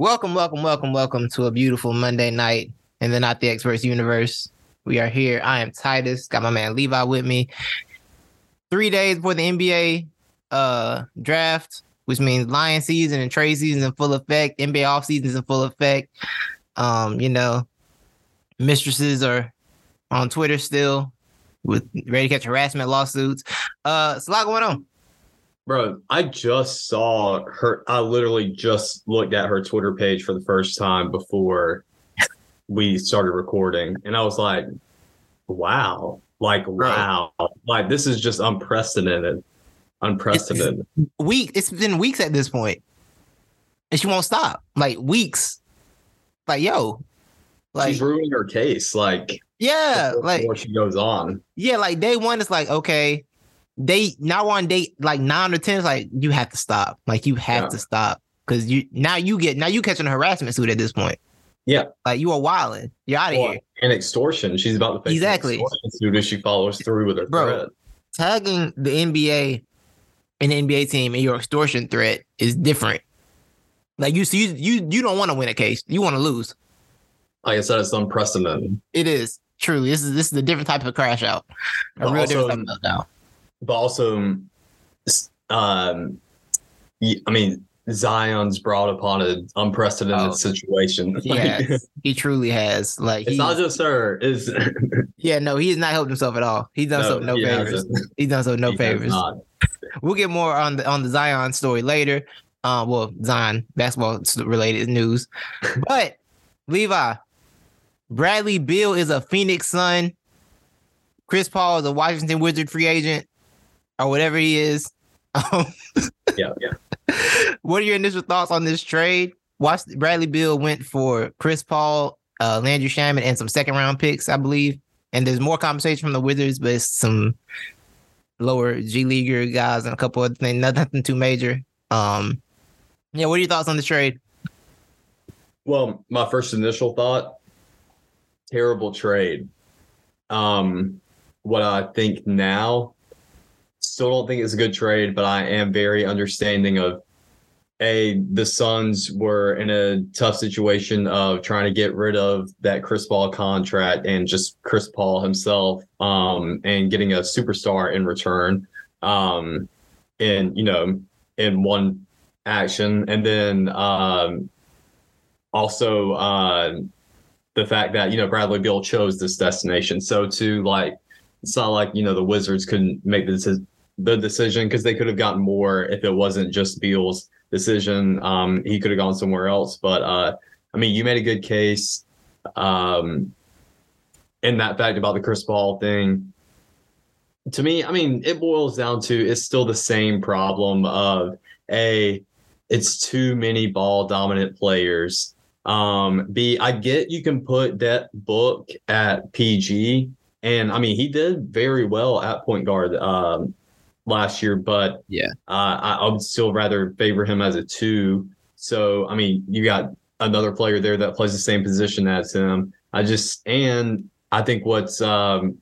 Welcome, welcome, welcome, welcome to a beautiful Monday night in the Not the Experts universe. We are here. I am Titus. Got my man Levi with me. Three days before the NBA uh draft, which means lion season and trade season in full effect. NBA off seasons in full effect. Um, you know, mistresses are on Twitter still with ready to catch harassment lawsuits. Uh, it's a lot going on. Bro, I just saw her. I literally just looked at her Twitter page for the first time before we started recording. And I was like, wow. Like, wow. Like, this is just unprecedented. Unprecedented. It's week. It's been weeks at this point, and she won't stop. Like weeks. Like yo, like she's ruining her case. Like yeah, before, like before she goes on. Yeah, like day one is like okay, day now on date like nine or ten like you have to stop. Like you have yeah. to stop because you now you get now you catching a harassment suit at this point. Yeah, like you are wilding. You're out of well, here. And extortion. She's about to face exactly extortion suit if she follows through with her Bro, threat. Tagging the NBA and the NBA team and your extortion threat is different. Like you, see, you you you don't want to win a case. You want to lose. Like I said, it's unprecedented. It is truly. This is this is a different type of crash out. A but real also, different type of meltdown. But also, um, I mean, Zion's brought upon an unprecedented oh, situation. Yeah, he truly has. Like it's not just her. Is yeah, no, he has not helped himself at all. He's done no, so no he favors. Hasn't. He's done so no he favors. We'll get more on the on the Zion story later. Um, well, Zion basketball related news, but Levi, Bradley Beal is a Phoenix Sun. Chris Paul is a Washington Wizard free agent, or whatever he is. Um, yeah, yeah. What are your initial thoughts on this trade? Watch Bradley Beal went for Chris Paul, uh, Landry Shamet, and some second round picks, I believe. And there's more compensation from the Wizards, but it's some lower G leaguer guys and a couple other things. Nothing too major. Um, yeah. What are your thoughts on the trade? Well, my first initial thought: terrible trade. Um, what I think now Still don't think it's a good trade, but I am very understanding of a the Suns were in a tough situation of trying to get rid of that Chris Paul contract and just Chris Paul himself um and getting a superstar in return um in you know in one action. And then um also uh the fact that you know Bradley Beal chose this destination. So to like it's not like you know the Wizards couldn't make the, the decision because they could have gotten more if it wasn't just Beal's decision. Um, he could have gone somewhere else, but uh, I mean, you made a good case. Um, and that fact about the Chris Paul thing, to me, I mean, it boils down to it's still the same problem of a it's too many ball dominant players. Um, B, I get you can put that book at PG, and I mean he did very well at point guard um, last year, but yeah, uh, I, I, would still rather favor him as a two. So I mean, you got another player there that plays the same position as him. I just and I think what's um,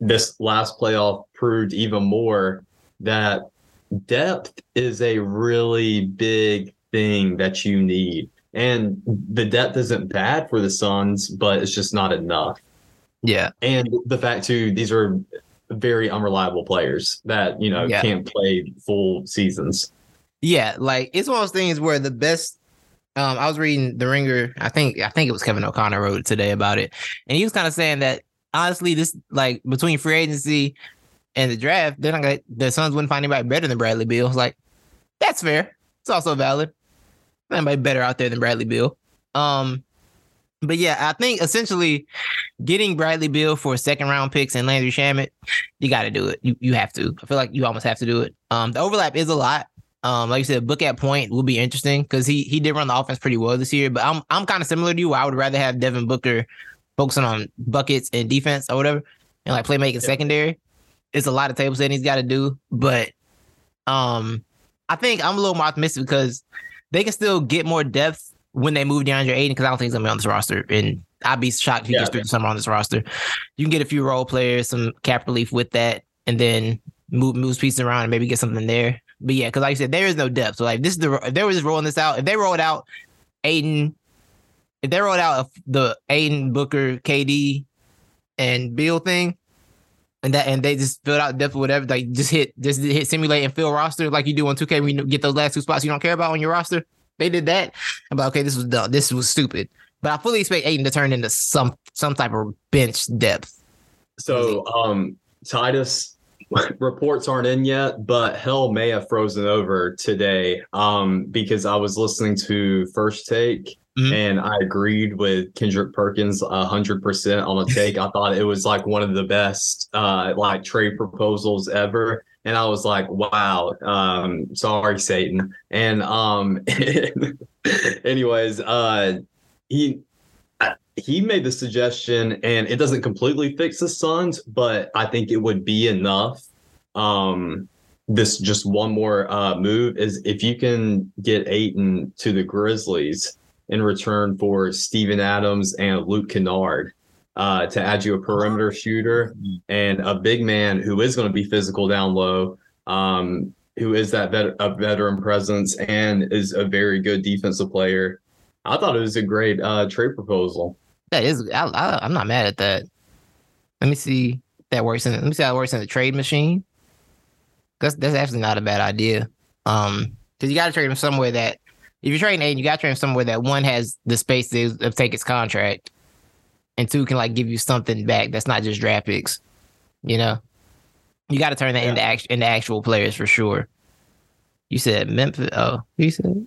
this last playoff proved even more that depth is a really big thing that you need. And the depth isn't bad for the Suns, but it's just not enough. Yeah. And the fact too, these are very unreliable players that, you know, yeah. can't play full seasons. Yeah, like it's one of those things where the best um, I was reading The Ringer. I think I think it was Kevin O'Connor wrote today about it, and he was kind of saying that honestly, this like between free agency and the draft, they're not gonna the Suns wouldn't find anybody better than Bradley Beal. Like that's fair. It's also valid. Anybody better out there than Bradley Beal. Um, but yeah, I think essentially getting Bradley Beal for second round picks and Landry Shamet, you got to do it. You you have to. I feel like you almost have to do it. Um, the overlap is a lot. Um, like you said, book at point will be interesting because he he did run the offense pretty well this year. But I'm I'm kind of similar to you. I would rather have Devin Booker focusing on buckets and defense or whatever, and like playmaking yeah. secondary. It's a lot of table setting he's got to do, but um, I think I'm a little more optimistic because they can still get more depth when they move DeAndre Ayton, because I don't think he's gonna be on this roster. And I'd be shocked if he yeah, gets through the summer on this roster. You can get a few role players, some cap relief with that, and then move moves pieces around and maybe get something there. But yeah, because like I said, there is no depth. So like this is the if they were just rolling this out, if they rolled out Ayton, if they rolled out the Ayton Booker, KD, and Beal thing, and that and they just filled out depth or whatever, like just hit just hit simulate and fill roster like you do on 2K when you get those last two spots you don't care about on your roster. They did that. I'm like, okay, this was dumb. This was stupid. But I fully expect Ayton to turn into some some type of bench depth. So um Titus reports aren't in yet, but hell may have frozen over today. Um, because I was listening to First Take Mhm. and I agreed with Kendrick Perkins a hundred percent on a take. I thought it was like one of the best uh like trade proposals ever. And I was like, wow, um, sorry, Satan. And um anyways, uh he he made the suggestion and it doesn't completely fix the Suns, but I think it would be enough. Um, this just one more uh, move is if you can get Ayton to the Grizzlies in return for Steven Adams and Luke Kennard uh, to add you a perimeter shooter and a big man who is going to be physical down low, um, who is that vet- a veteran presence and is a very good defensive player. I thought it was a great uh, trade proposal. That is, I, I, I'm not mad at that. Let me see that works in. Let me see how it works in the trade machine. That's that's actually not a bad idea. Um, because you got to trade him somewhere that if you're trading Ayton, you got to trade him somewhere that one has the space to, to take his contract, and two can like give you something back that's not just draft picks. You know, you got to turn that Yeah. into act, into actual players for sure. You said Memphis. Oh, you said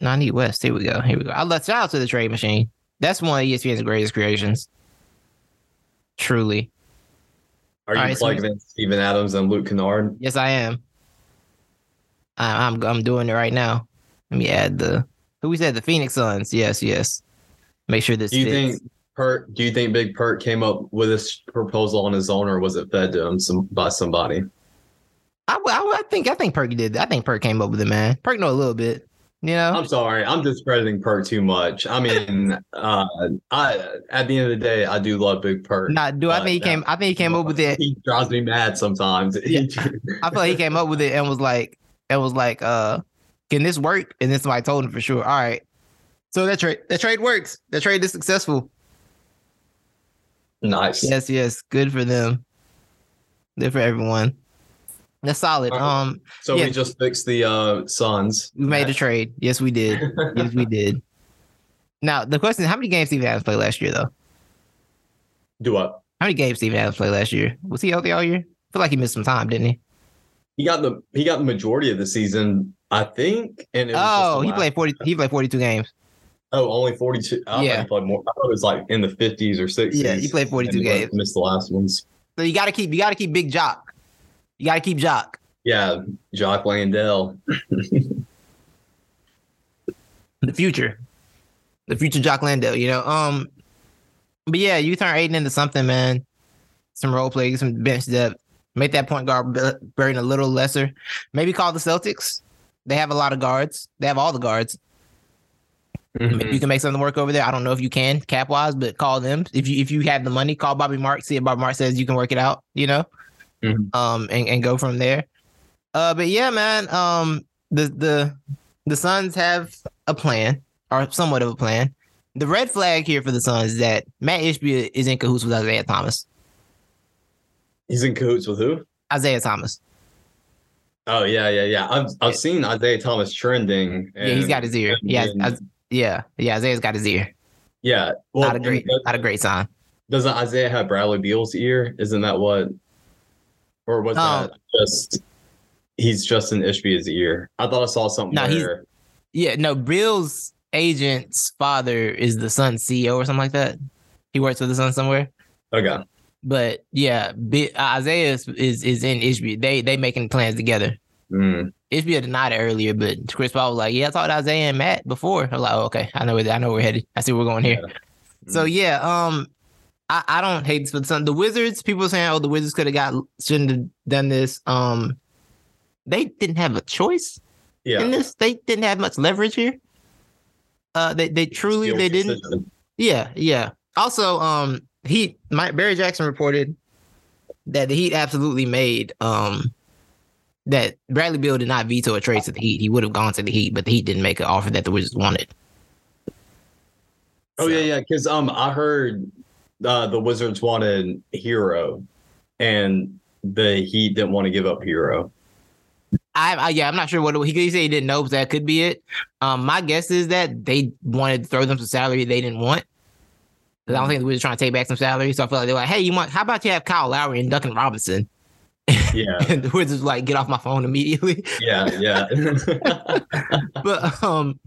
no. I need West. Here we go. Here we go. I'll let shout out to the trade machine. That's one of ESPN's greatest creations. Truly. Are you All right, so- in Steven Adams and Luke Kennard? Yes, I am. I, I'm I'm doing it right now. Let me add the who we said the Phoenix Suns. Yes, yes. Make sure this Do you fits. think Perk? Do you think Big Perk came up with this proposal on his own, or was it fed to him some, by somebody? I, I, I think I think Perk did. I think Perk came up with it, man. Perk know a little bit. You know, I'm sorry, I'm discrediting Perk too much. I mean, uh, I at the end of the day, I do love Big Perk. not do I think he came. I think he came up with it. He drives me mad sometimes. Yeah. I feel like he came up with it and was like, and was like, uh, can this work? And then somebody told him for sure. All right. So that trade, that trade works. That trade is successful. Nice. Yes, yes. Good for them. Good for everyone. That's solid. Right. Um, So yeah. we just fixed the uh Suns. we made a trade. Yes, we did. Yes, we did. Now the question is, how many games Steven Adams played last year, though? Do what? How many games Steven Adams played last year? Was he healthy all year? I feel like he missed some time, didn't he? He got the he got the majority of the season, I think. And it was Oh, he played forty. He played forty-two games. Oh, only 42. I Yeah. played more. I thought it was like in the 50s or 60s. Yeah, you played 42 and games. Missed the last ones. So you got to keep. You got to keep Big Jock. You got to keep Jock. Yeah, Jock Landale. The future. The future Jock Landale. You know. Um. But yeah, you turn Ayton into something, man. Some role play, some bench depth. Make that point guard b- burden a little lesser. Maybe call the Celtics. They have a lot of guards. They have all the guards. Maybe you can make something work over there. I don't know if you can cap wise, but call them if you if you have the money. Call Bobby Mark. See if Bobby Mark says you can work it out. You know, Mhm. um, and, and go from there. Uh, but yeah, man. Um, the the the Suns have a plan or somewhat of a plan. The red flag here for the Suns is that Matt Ishbia is in cahoots with Isaiah Thomas. He's in cahoots with who? Isaiah Thomas. Oh yeah, yeah, yeah. I've I've seen Isaiah Thomas trending. yeah, he's got his ear. Yeah, yeah, yeah. Isaiah's got his ear. yeah. Well, not a great, and not a great sign. Doesn't Isaiah have Bradley Beal's ear? Isn't that what? Or was Um, that just? He's just in Ishbia's ear. I thought I saw something No, he's- Yeah, no, Beal's agent's father is the Sun's CEO or something like that. He works for the Sun somewhere. Okay. But yeah, uh, Isaiah is, is is in Ishbia. They they making plans together. Mm. Ishbia denied it earlier, but Chris Paul was like, "Yeah, I talked to Isaiah and Matt before." I'm like, oh, "Okay, I know where I know where we're headed. I see where we're going here." So yeah, um, I, I don't hate this but the Sun. The Wizards, people saying, "Oh, the Wizards could have got shouldn't have done this." Um, they didn't have a choice Yeah. in this. They didn't have much leverage here. Uh, they they truly they didn't. decision. Yeah, yeah. Also, um, Heat. My Barry Jackson reported that the Heat absolutely made um that Bradley Beal did not veto a trade to the Heat. He would have gone to the Heat, but the Heat didn't make an offer that the Wizards wanted. Oh So- yeah, yeah. Because um, I heard uh, the Wizards wanted Herro, and the Heat didn't want to give up Herro. I, I yeah, I'm not sure what he could say he didn't know, but that could be it. Um, my guess is that they wanted to throw them some salary they didn't want. I don't think we were trying to take back some salary, so I feel like they're like, "Hey, you want? How about you have Kyle Lowry and Duncan Robinson?" Yeah, and the Wizards like get off my phone immediately. yeah, yeah. but um,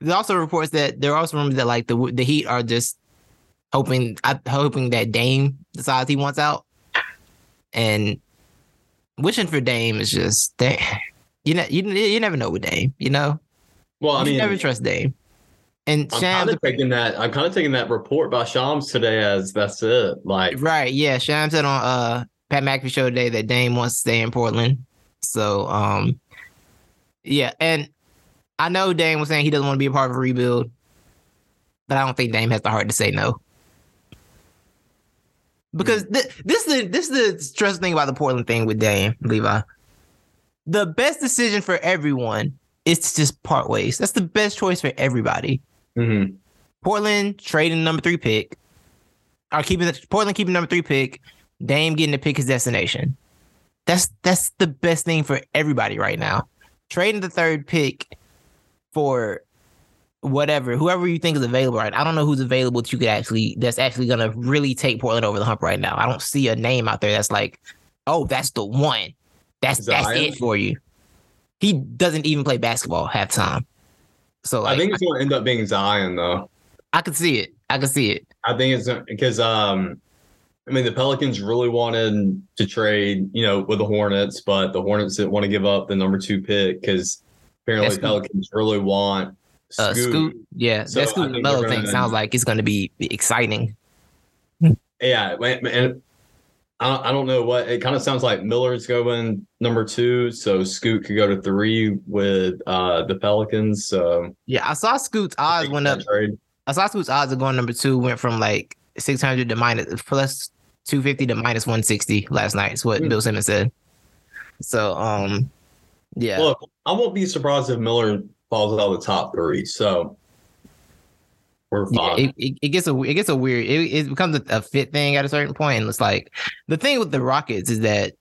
there's also reports that there are also rumors that like the the Heat are just hoping, I hoping that Dame decides he wants out, and wishing for Dame is just that you know you you never know with Dame, you know. well, I you mean, never trust Dame. And I'm Shams, kind of taking that. I'm kind of taking that report by Shams today as that's it. Like, right? Yeah, Shams said on uh Pat McAfee show today that Dame wants to stay in Portland. So um, yeah, and I know Dame was saying he doesn't want to be a part of a rebuild, but I don't think Dame has the heart to say no. Because th- this is the this is the stressful thing about the Portland thing with Dame Levi. The best decision for everyone is to just part ways. That's the best choice for everybody. mhm. Portland trading number three pick, or keeping the Portland keeping number three pick, Dame getting to pick his destination. That's that's the best thing for everybody right now. Trading the third pick for whatever, whoever you think is available. Right, I don't know who's available that you could actually that's actually gonna really take Portland over the hump right now. I don't see a name out there that's like, oh, that's the one. That's that's it for you. He doesn't even play basketball half time. So like, I think it's going to end up being Zion though. I could see it. I could see it. I think it's because um, I mean the Pelicans really wanted to trade, you know, with the Hornets, but the Hornets didn't want to give up the number two pick because apparently That's the Pelicans really want Uh, Scoot. Scoot, yeah, So that Scoot Melo thing sounds like it's going to be exciting. Yeah, and, I don't know what it kind of sounds like. Miller's going number two, so Scoot could go to three with uh the Pelicans. So Yeah, I saw Scoot's odds went up. Trade. I saw Scoot's odds of going number two went from like six hundred to minus plus two fifty to minus one sixty last night. Is what Hmm. Bill Simmons said. So, um, yeah, Look, I won't be surprised if Miller falls out of the top three. So we're yeah fine. it, it, it gets a it gets a weird. It, it becomes a, a fit thing at a certain point, and it's like the thing with the Rockets is that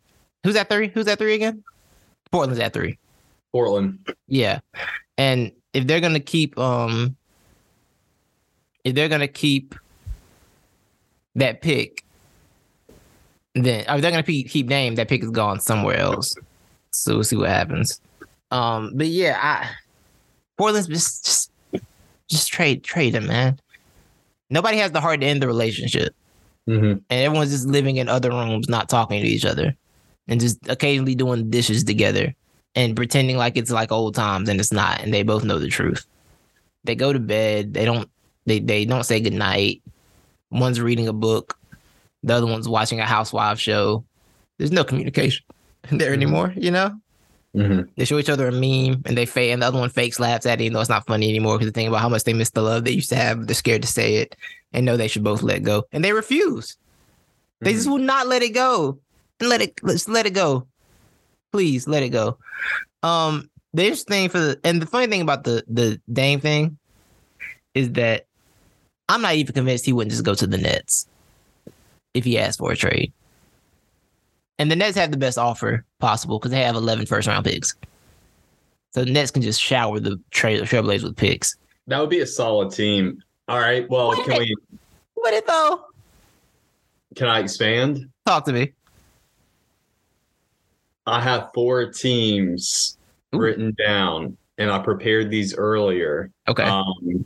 who's at three? Who's at three again? Portland's at three. Portland. Yeah. And if they're gonna keep um if they're gonna keep that pick, then if they're gonna keep keep name, that pick is gone somewhere else. So we'll see what happens. Um, but yeah, I Portland's just just just trade trade him, man. Nobody has the heart to end the relationship. hmm And everyone's just living in other rooms, not talking to each other. And just occasionally doing dishes together and pretending like it's like old times and it's not and they both know the truth they go to bed they don't they, they don't say goodnight one's reading a book the other one's watching a housewife show there's no communication there Mhm. anymore you know hmm they show each other a meme and they fake and the other one fakes laughs at it even though it's not funny anymore because they think about how much they miss the love they used to have they're scared to say it and know they should both let go and they refuse they just will not let it go. Let it let's let it go. Please let it go. Um the interesting thing for the and the funny thing about the the Dame thing is that I'm not even convinced he wouldn't just go to the Nets if he asked for a trade. And the Nets have the best offer possible because they have 11 first round picks. So the Nets can just shower the trade Trailblazers with picks. That would be a solid team. All right. Well, can we? What it though? Can I expand? Talk to me. I have four teams Ooh. written down, and I prepared these earlier Okay. um,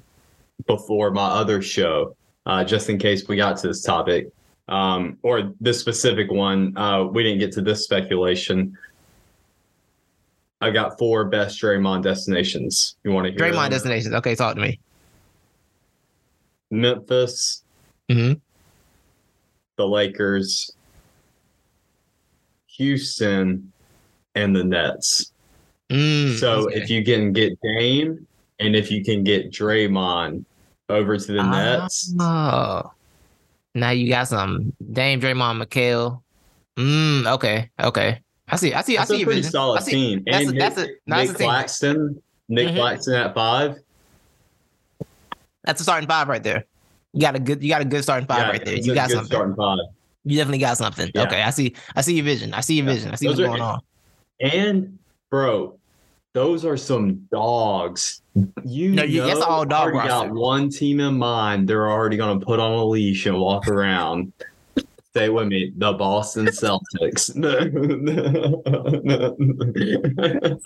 before my other show, uh, just in case we got to this topic um, or this specific one. Uh, we didn't get to this speculation. I got four best Draymond destinations. You want to hear? Draymond them? destinations. Okay, talk to me. Memphis, Mhm. the Lakers, Houston, and the Nets. Mm, So okay. if you can get Dame and if you can get Draymond over to the Nets, Oh, now you got some Dame, Draymond, Mikal. Mm, okay, okay. I see. I see. that's I see a pretty vision. solid see. team. That's and a- that's Nick, a- that's Nick a. Claxton, Nick Mhm. Claxton at five. That's a starting five right there. You got a good you got a good starting five Yeah, right there. You got something. starting five. You definitely got something. Yeah. Okay, I see. I see your vision. I see your vision. I see Those what's are- going on. And bro, those are some dogs. You No, know, you- that's all dog already got one team in mind. They're already gonna put on a leash and walk around. Stay with me, the Boston Celtics.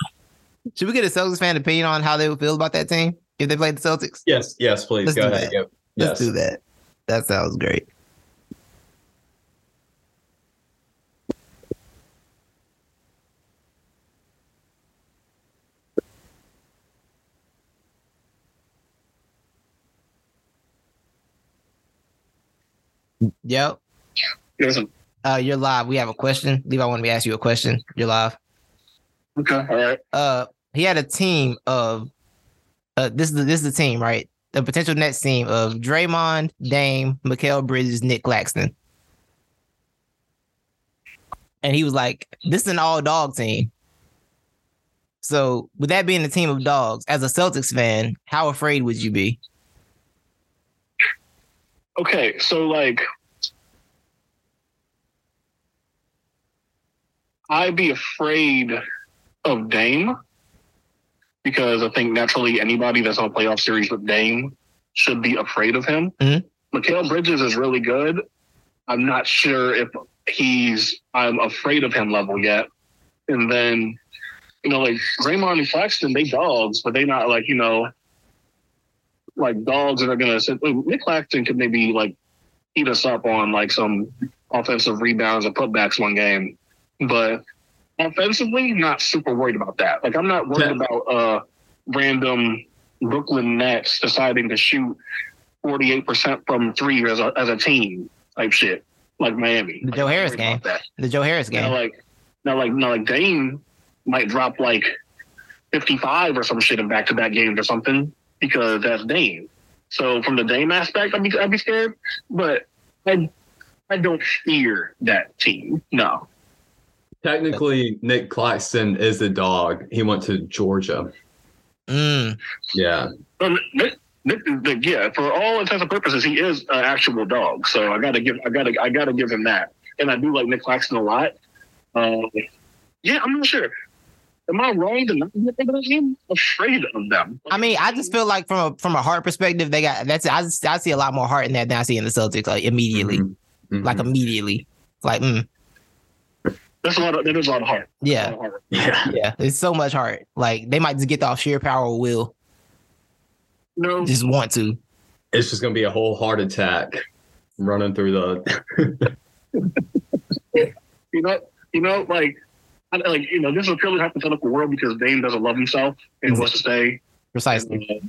Should we get a Celtics fan opinion on how they would feel about that team if they played the Celtics? yes, yes, please Let's go do ahead. that. Go. Let's Yes. do that. That sounds great. Yep. Listen. Uh, you're live. We have a question. Levi wanted me to ask you a question. You're live. Okay. All right. Uh, he had a team of. Uh, this is the this is the team, right? The potential next team of Draymond, Dame, Mikal Bridges, Nick Claxton. And he was like, "This is an all dog team." So, with that being a team of dogs, as a Celtics fan, how afraid would you be? Okay. So like, I'd be afraid of Dame because I think naturally anybody that's on a playoff series with Dame should be afraid of him. Mm-hmm. Mikal Bridges is really good. I'm not sure if he's I'm afraid of him level yet. And then, you know, like Draymond and Claxton, they dogs, but they not like, you know, like dogs that are gonna sit Nick Claxton could maybe like eat us up on like some offensive rebounds or putbacks one game. But offensively, not super worried about that. Like I'm not worried Yeah. about uh random Brooklyn Nets deciding to shoot 48% from three as a as a team type shit. Like Miami. The Like, Joe Harris game. The Joe Harris Now game. like now like now like Dame might drop like 55 or some shit in back to back games or something because that's Dame. So from the Dame aspect, I'd be I'd be scared, but I I don't fear that team. No. Technically, Nick Claxton is a dog. He went to Georgia. Mm, Yeah. Um, Nick, Nick, Nick, yeah, for all intents and purposes, he is an actual dog. So I gotta give I gotta I gotta give him that. And I do like Nick Claxton a lot. Um, yeah, I'm not sure. Am I wrong to not be afraid of them? Afraid of them. I mean, I just feel like from a from a heart perspective, they got that's I just, I see a lot more heart in that than I see in the Celtics like immediately, Mhm. Mhm. like immediately, like mm, That's a lot of that is a lot of heart. Yeah, of heart. yeah. yeah. It's so much heart. Like they might just get off sheer power of will, No, just want to. It's just gonna be a whole heart attack running through the. you know, you know, like, I, like you know, this is a purely hypothetical world because Dame doesn't love himself and wants to stay Precisely. uh,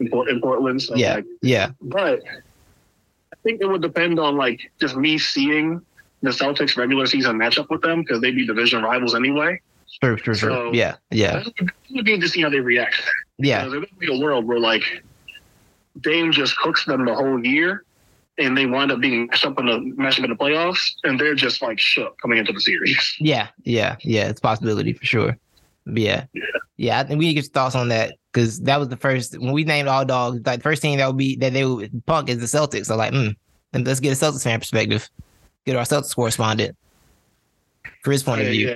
in, Port- in Portland. So, Yeah, like, yeah, but I think it would depend on like just me seeing the Celtics regular season matchup with them because they'd be division rivals anyway. true, true, true. So- yeah, yeah, It would be to see how they react. yeah, Because there would be a world where like Dame just cooks them the whole year, and they wind up being matched up in the matched up in the playoffs, and they're just like shook coming into the series. yeah, yeah, yeah. It's a possibility for sure. Yeah, Yeah. yeah. I think we need to get your thoughts on that because that was the first when we named all dogs. Like the first team that would be that they would punk is the Celtics. So like, mm, let's get a Celtics fan perspective. Get our Celtics correspondent for his point of view. yeah.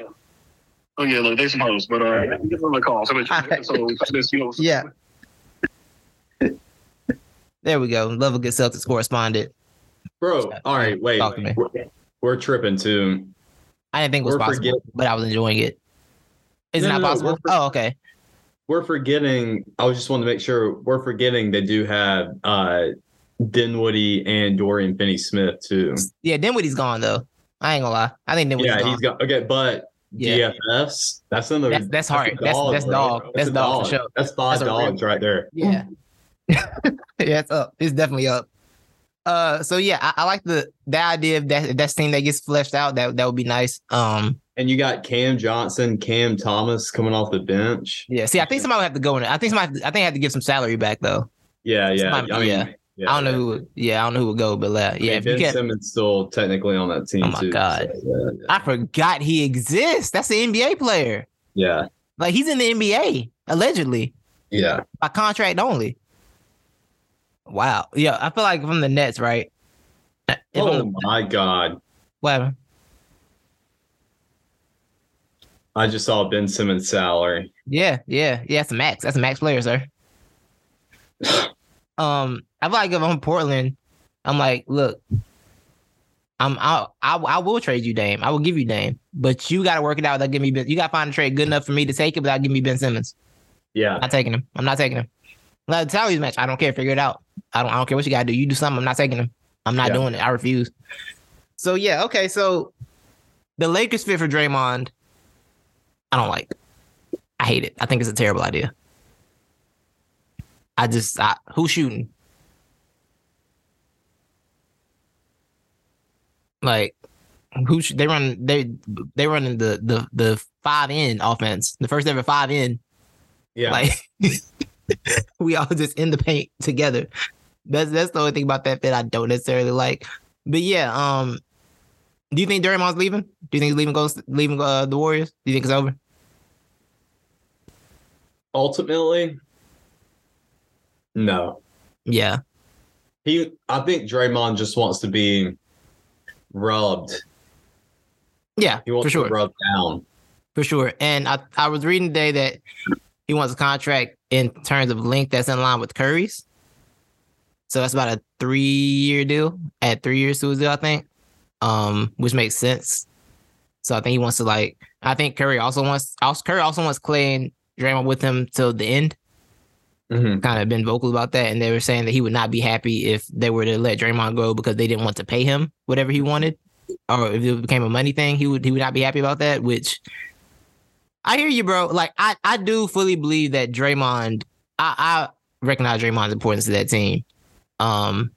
Oh yeah, look, they suppose, but uh, give them a call. So, so this, you know, Yeah. There we go. Love a good Celtics correspondent. Bro, all right, wait. Me. We're, we're tripping too. I didn't think it was We're possible, but I was enjoying it. Is it No, not no, possible? for- oh, okay. We're forgetting. I just wanting to make sure we're forgetting they do have uh Dinwiddie and Dorian Finney Smith too. Yeah, Dinwiddie's gone though. I ain't gonna lie. I think Dinwiddie's yeah, gone. Yeah, he's got okay, but yeah. DFS. That's another. That's- that's hard. That's- that's bro. dog. That's a dog for sure. That's five That's dogs right there. Yeah. yeah, it's up. It's definitely up. Uh, so yeah, I, I like the the idea of that that team that gets fleshed out. That that would be nice. Um, And you got Cam Johnson, Cam Thomas coming off the bench. yeah. See, I think somebody would have to go in. it. I think somebody. I think I have to give some salary back though. Yeah, yeah. Somebody- I mean, yeah. yeah, I don't know who. Would, yeah, I don't know who would go, but uh, I yeah, mean, if you ben can. Simmons still technically on that team Oh my too. God. so, yeah, I forgot he exists. That's the NBA player. yeah, Like he's in the NBA allegedly yeah. by contract only. Wow. Yeah, I feel like from the Nets, right? If Oh the- my god. whatever. I just saw Ben Simmons' salary. Yeah, yeah, yeah. That's a max. That's a max player, sir. um, I feel like if I'm Portland, I'm like, look, I'm I I, I will trade you Dame. I will give you Dame, but you got to work it out without giving me. Ben, you got to find a trade good enough for me to take it without giving me Ben Simmons. Yeah. I'm not taking him. I'm not taking him. Like salaries match, I don't care. Figure it out. I don't. I don't care what you got to do. You do something. I'm not taking him. I'm not Yeah. doing it. I refuse. So yeah, okay. So the Lakers fit for Draymond. I don't like. I hate it. I think it's a terrible idea. I just I, who's shooting? Like who sh- they run they they running the the the five in offense, the first ever five in. Yeah. Like we all just in the paint together. That's that's the only thing about that fit I don't necessarily like. But yeah, um, do you think Draymond's leaving? Do you think he's leaving goes leaving uh, the Warriors? Do you think it's over? Ultimately, no. Yeah, He I think Draymond just wants to be rubbed. yeah, He wants for sure, to rub down. for sure. And I I was reading today that he wants a contract in terms of length that's in line with Curry's. So that's about a three year deal at three years to his deal, I think. Um, which makes sense. So I think he wants to like I think Curry also wants also Curry also wants Clay and Draymond with him till the end. Mhm. Kind of been vocal about that, and they were saying that he would not be happy if they were to let Draymond go because they didn't want to pay him whatever he wanted, or if it became a money thing, he would he would not be happy about that. Which I hear you, bro. Like I I do fully believe that Draymond. I I recognize Draymond's importance to that team, um,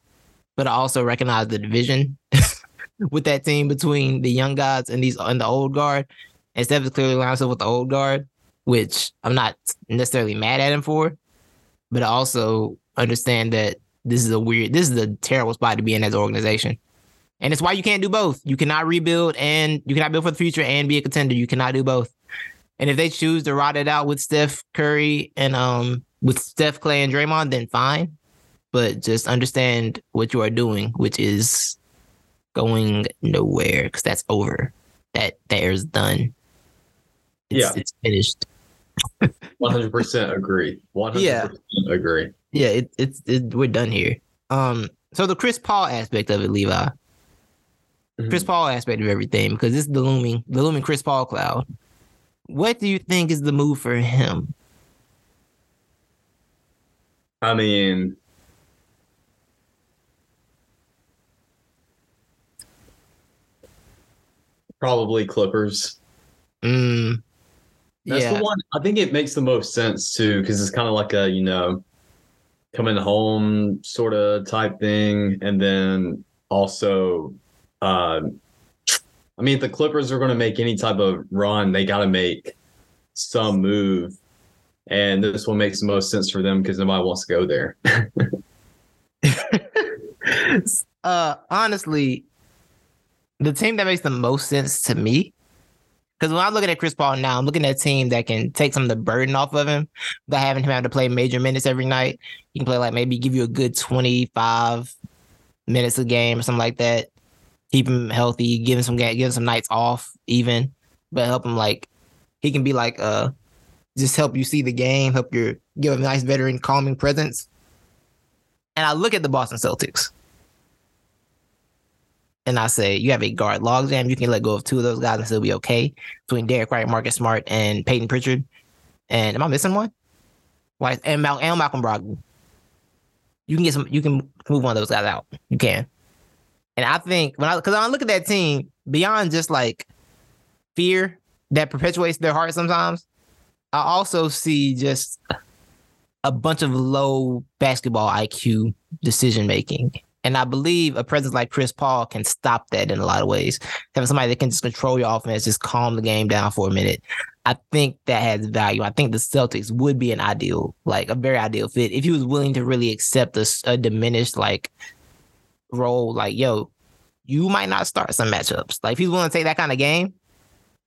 but I also recognize the division with that team between the young guys and these and the old guard. And Steph is clearly lining himself with the old guard, which I'm not necessarily mad at him for, but I also understand that this is a weird, this is a terrible spot to be in as an organization. And it's why you can't do both. You cannot rebuild and you cannot build for the future and be a contender. You cannot do both. And if they choose to ride it out with Steph Curry and um with Steph Clay and Draymond, then fine. But just understand what you are doing, which is going nowhere because that's over. That that era's done. It's, Yeah. it's finished. 100% agree. 100% agree. Yeah, it, it's it, we're done here. Um, so the Chris Paul aspect of it, Levi, Mhm. Chris Paul aspect of everything, because this is the looming, the looming Chris Paul cloud. What do you think is the move for him? I mean, probably Clippers. Mm, That's yeah, the one. I think it makes the most sense too, because it's kind of like a you know coming home sort of type thing, and then also, uh, I mean, if the Clippers are going to make any type of run, they got to make some move, and this one makes the most sense for them because nobody wants to go there. uh, honestly, the team that makes the most sense to me, because when I'm looking at Chris Paul now, I'm looking at a team that can take some of the burden off of him, by having him have to play major minutes every night. He can play like maybe give you a good 25 minutes a game or something like that. Keep him healthy, give him some give him some nights off, even, but help him like he can be like uh just help you see the game, help your give him a nice veteran calming presence. And I look at the Boston Celtics and I say, you have a guard logjam. You can let go of two of those guys and still be okay. Between Derrick White, Marcus Smart, and Peyton Pritchard. And am I missing one? Why? And, Mal- and Malcolm Brogdon. You can get some. You can move one of those guys out. You can. And I think when I because I look at that team, beyond just like fear that perpetuates their heart sometimes, I also see just a bunch of low basketball IQ decision making. And I believe a presence like Chris Paul can stop that in a lot of ways. Having somebody that can just control your offense, just calm the game down for a minute. I think that has value. I think the Celtics would be an ideal, like a very ideal fit if he was willing to really accept a diminished like role. Like, yo, you might not start some matchups. Like, if he's willing to take that kind of game,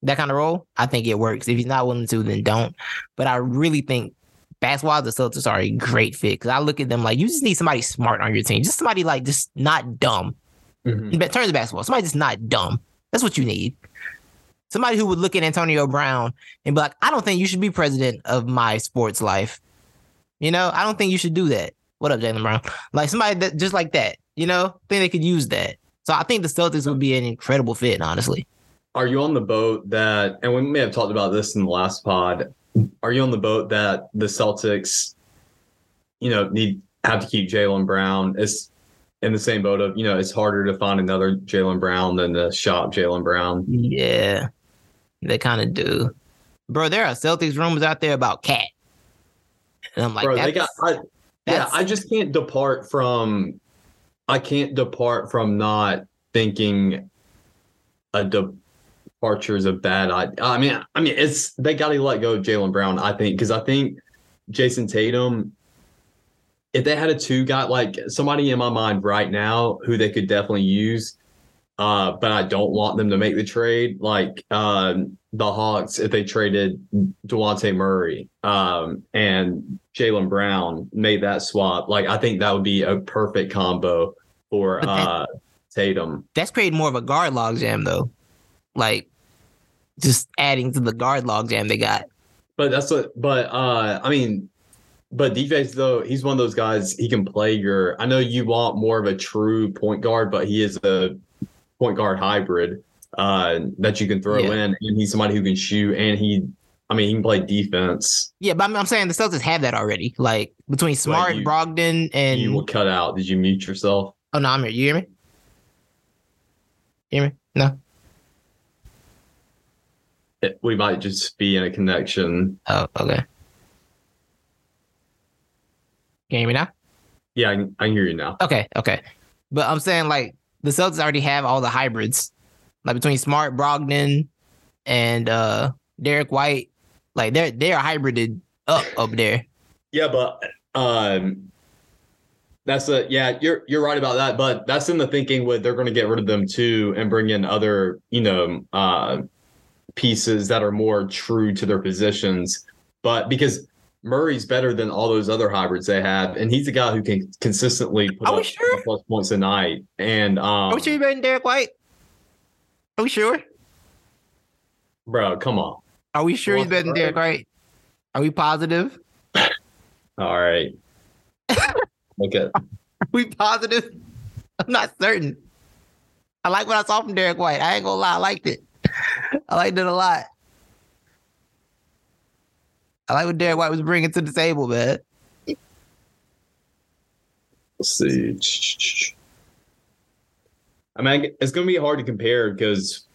that kind of role, I think it works. If he's not willing to, then don't. But I really think basketball, the Celtics are a great fit because I look at them like you just need somebody smart on your team, just somebody like just not dumb. Mhm. In terms of basketball, somebody just not dumb. That's what you need. Somebody who would look at Antonio Brown and be like, I don't think you should be president of my sports life. You know, I don't think you should do that. What up, Jaylen Brown? Like somebody that just like that, you know, I think they could use that. So I think the Celtics would be an incredible fit, honestly. Are you on the boat that, and we may have talked about this in the last pod, are you on the boat that the Celtics, you know, need have to keep Jaylen Brown? It's in the same boat of, you know, it's harder to find another Jaylen Brown than to shop Jaylen Brown. Yeah, they kind of do. Bro, there are Celtics rumors out there about Cat. And I'm like, Bro, they got, I, yeah, I just can't depart from, I can't depart from not thinking a departure is a bad idea. I mean, I mean, it's they got to let go of Jaylen Brown. I think because I think Jayson Tatum. If they had a two guy like somebody in my mind right now who they could definitely use, uh, but I don't want them to make the trade. Like um, the Hawks, if they traded Delonte Murray um, and Jaylen Brown, made that swap. Like I think that would be a perfect combo for that- uh, Tatum. that's creating more of a guard logjam though. Like just adding to the guard logjam they got. But that's what. But uh, I mean, but defense though, he's one of those guys. He can play your. I know you want more of a true point guard, but he is a point guard hybrid uh, that you can throw Yeah. in, and he's somebody who can shoot, and he. I mean, he can play defense. Yeah, but I'm, I'm saying the Celtics have that already. Like between Smart, you- Brogdon, and you will cut out. Did you mute yourself? oh no, I'm here. You hear me? You hear me? No. It- we might just be in a connection. Oh, okay. Can you hear me now? Yeah, I can, I can hear you now. Okay, okay. But I'm saying like the Celtics already have all the hybrids, like between Smart, Brogdon, and uh Derrick White. Like they're they're hybrided up up there. Yeah, but um that's a yeah, you're you're right about that. But that's in the thinking with they're gonna get rid of them too and bring in other, you know, uh pieces that are more true to their positions. But because Murray's better than all those other hybrids they have, and he's a guy who can consistently put up sure? plus points a night. And um Are we sure you better than Derrick White? Are we sure? bro, come on. Are we sure he's than Derrick White? Are we positive? All right. Okay. Are we positive? I'm not certain. I like what I saw from Derrick White. I ain't gonna lie, I liked it. I liked it a lot. I like what Derrick White was bringing to the table, man. Let's see. I mean, it's going to be hard to compare because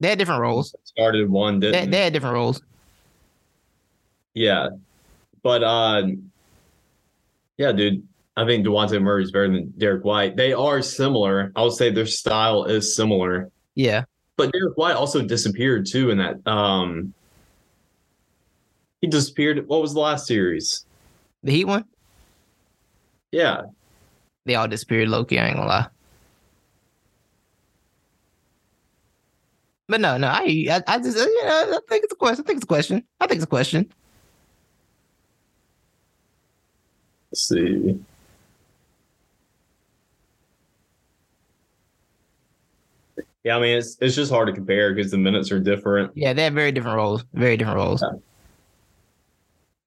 They had different roles. started one They, didn't. they had different roles. Yeah, but uh, yeah, dude, I think Devontae Murray is better than Derrick White. They are similar. I would say their style is similar, Yeah. but Derrick White also disappeared too in that. Um, he disappeared. What was the last series? The Heat one, Yeah, they all disappeared Loki. I ain't gonna lie. But no, no, I, I, I just, you know, I think it's a question. I think it's a question. I think it's a question. let's see. Yeah, I mean it's it's just hard to compare because the minutes are different. Yeah, they have very different roles. Very different roles. Yeah.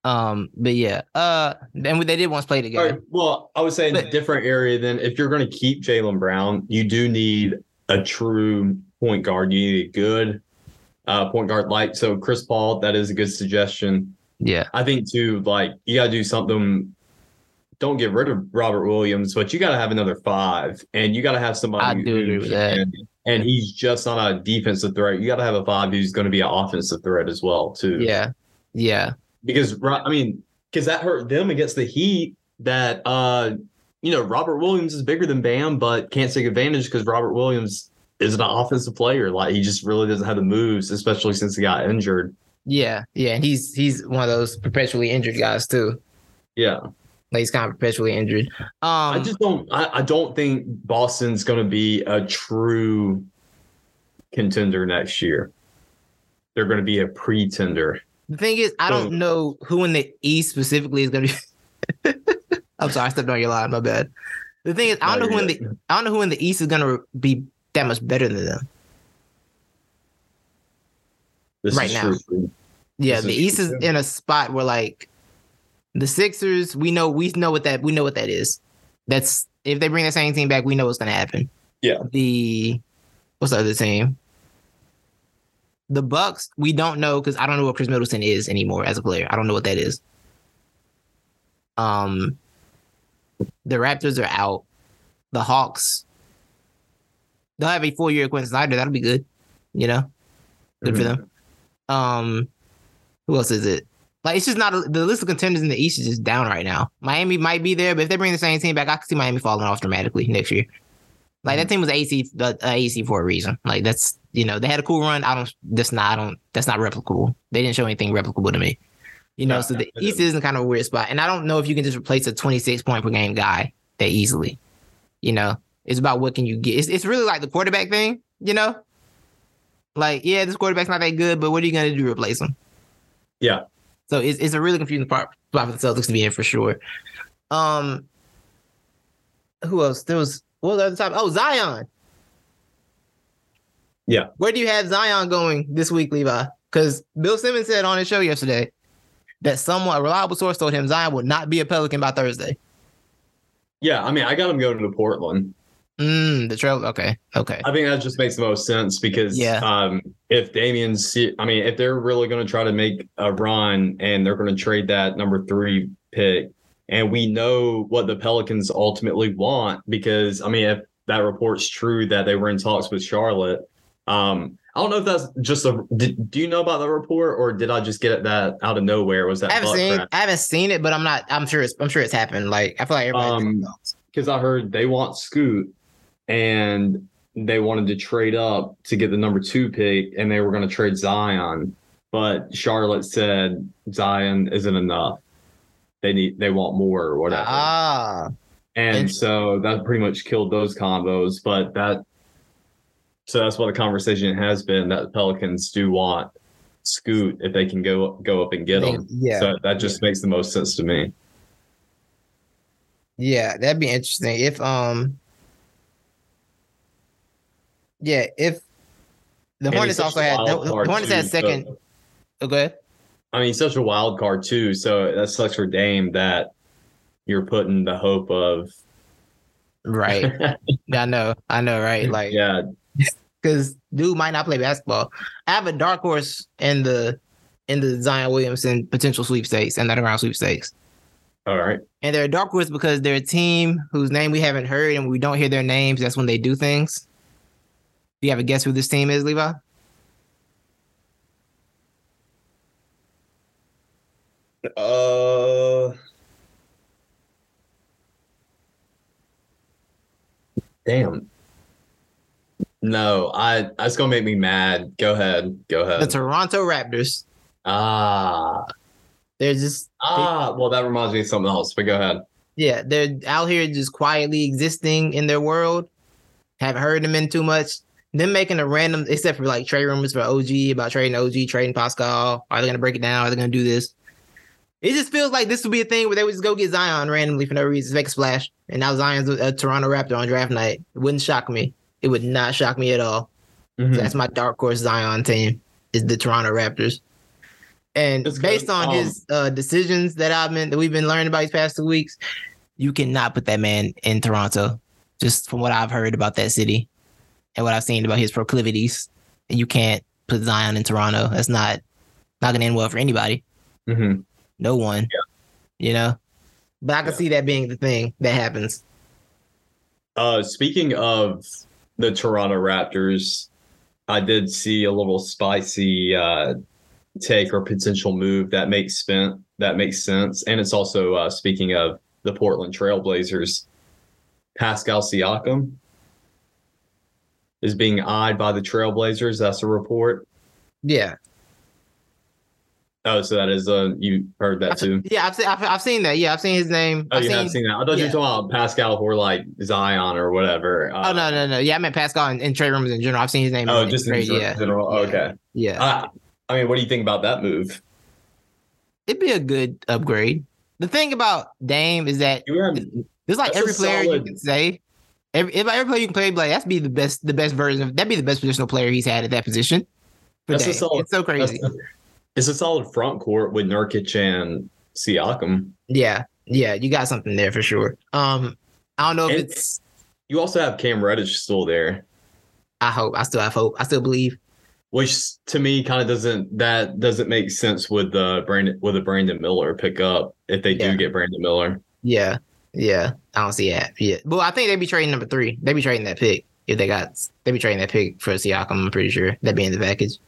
Um, but yeah, uh, and they did once play together. right. Well, I would say in a different area then if you're going to keep Jaylen Brown, you do need a true point guard. You need a good uh, point guard like so Chris Paul, that is a good suggestion. Yeah, I think too, like you gotta do something. Don't get rid of Robert Williams, but you gotta have another five, and you gotta have somebody. I do agree with that. can- And he's just on a defensive threat. You gotta have a five who's going to be an offensive threat as well too. yeah, yeah, because I mean, because that hurt them against the Heat. That uh, you know, Robert Williams is bigger than Bam, but can't take advantage because Robert Williams is an offensive player. Like he just really doesn't have the moves, especially since he got injured. yeah, yeah. And he's he's one of those perpetually injured guys too. Yeah, Like he's kind of perpetually injured. Um, I just don't. I, I don't think Boston's going to be a true contender next year. They're going to be a pretender. The thing is, I don't know who in the East specifically is going to be. I'm sorry, I stepped on your line. My bad. The thing is, I don't know who in the I don't know who in the East is going to be that much better than them. This right is now. true. Yeah, This the is East true, is in a spot where like the Sixers, we know we know what that we know what that is. That's if they bring the same team back, we know what's gonna happen. Yeah. The what's the other team? The Bucks, we don't know because I don't know what Khris Middleton is anymore as a player. I don't know what that is. Um, the Raptors are out. The Hawks, they'll have a four year Quin Snyder. That'll be good. You know, good for Mhm. them. Um, who else is it? Like it's just not a, the list of contenders in the East is just down right now. Miami might be there, but if they bring the same team back, I can see Miami falling off dramatically next year. Like that team was AC uh, AC for a reason. Like that's you know they had a cool run. I don't. That's not. I don't. That's not replicable. They didn't show anything replicable to me. You know, No, so no, the East didn't. is in kind of a weird spot, and I don't know if you can just replace a 26 point per game guy that easily. You know, it's about what can you get. It's it's really like the quarterback thing. You know, like yeah, this quarterback's not that good, but what are you gonna do to replace him? Yeah. So it's it's a really confusing part spot for the Celtics to be in for sure. Um, who else? There was what was the other time? Oh, Zion. Yeah. Where do you have Zion going this week, Levi? Because Bill Simmons said on his show yesterday that someone, a reliable source, told him Zion would not be a Pelican by Thursday. Yeah, I mean, I got him going to Portland. Mm, the trail. Okay. Okay. I think that just makes the most sense because Yeah. um, if Damian's, I mean, if they're really going to try to make a run and they're going to trade that number three pick, and we know what the Pelicans ultimately want, because I mean, if that report's true that they were in talks with Charlotte, um, I don't know if that's just a. Did, do you know about the report, or did I just get that out of nowhere? Was that I haven't seen. I haven't seen it, but I'm not. I'm sure it's. I'm sure it's happened. Like I feel like everybody. Um, because I heard they want Scoot and they wanted to trade up to get the number two pick and they were going to trade Zion. But Charlotte said Zion isn't enough. They need they want more or whatever. ah. and so that pretty much killed those combos. But that so that's what the conversation has been that the Pelicans do want Scoot if they can go go up and get him. Yeah. So that just makes the most sense to me. Yeah, that'd be interesting. If um Yeah, if the Hornets also had the, the Hornets too, had second. so- Oh, go ahead. I mean, such a wild card too. So that sucks for Dame that you're putting the hope of Right. yeah, I know. I know, right? Like yeah, because dude might not play basketball. I have a dark horse in the in the Zion Williamson potential sweepstakes and that around sweepstakes. all right. And they're a dark horse because they're a team whose name we haven't heard and we don't hear their names. That's when they do things. Do you have a guess who this team is, Levi? Uh, damn. No, I that's gonna make me mad. Go ahead, go ahead. The. Toronto Raptors. Ah, They're just ah. Well, that reminds me of something else. But go ahead. yeah, they're out here just quietly existing in their world. Haven't heard them in too much. Them making a random, except for like trade rumors for OG about trading OG, trading Pascal. Are they gonna break it down? Are they gonna do this? It just feels like this would be a thing where they would just go get Zion randomly for no reason, make a splash, and now Zion's a, Toronto Raptor on draft night. It wouldn't shock me. It would not shock me at all. Mhm. So that's my dark horse Zion team is the Toronto Raptors. And That's based good. on Um, his uh, decisions that I've been that we've been learning about these past two weeks, you cannot put that man in Toronto. Just from what I've heard about that city and what I've seen about his proclivities, and you can't put Zion in Toronto. That's not not gonna end well for anybody. Mhm. No one. You know. But I can Yeah. see that being the thing that happens. Uh, speaking of the Toronto Raptors, I did see a little spicy uh, take or potential move that makes spent that makes sense, and it's also uh, speaking of the Portland Trailblazers. Pascal Siakam is being eyed by the Trailblazers. That's a report. Yeah. Oh, so that is uh you heard that too. Yeah, I've seen I've, I've seen that. Yeah, I've seen his name. Oh, I've you seen, have seen that. I thought you yeah. were talking about Pascal for like Zion or whatever. Uh, Oh no no no! Yeah, I meant Pascal and, and trade rumors in general. I've seen his name. Oh, in just in trade, general. yeah, general. Yeah. Okay. yeah. Uh, I mean, what do you think about that move? it'd be a good upgrade. The thing about Dame is that You there's like every player you can say. Every, if every player you can play, like that's be the best, the best version of that'd be the best positional player he's had at that position. That's a solid- it's so crazy. it's a solid front court with Nurkic and Siakam. Yeah, yeah, you got something there for sure. Um, I don't know if And- it's. You also have Cam Reddish still there, I hope. I still have hope. I still believe. which to me kind of doesn't that doesn't make sense with the Brandon with the Brandon Miller pickup if they Yeah. do get Brandon Miller. Yeah, yeah. I don't see that. Yeah, but I think they'd be trading number three. They'd be trading that pick if they got. They'd be trading that pick for Siakam. I'm pretty sure that'd be in the package.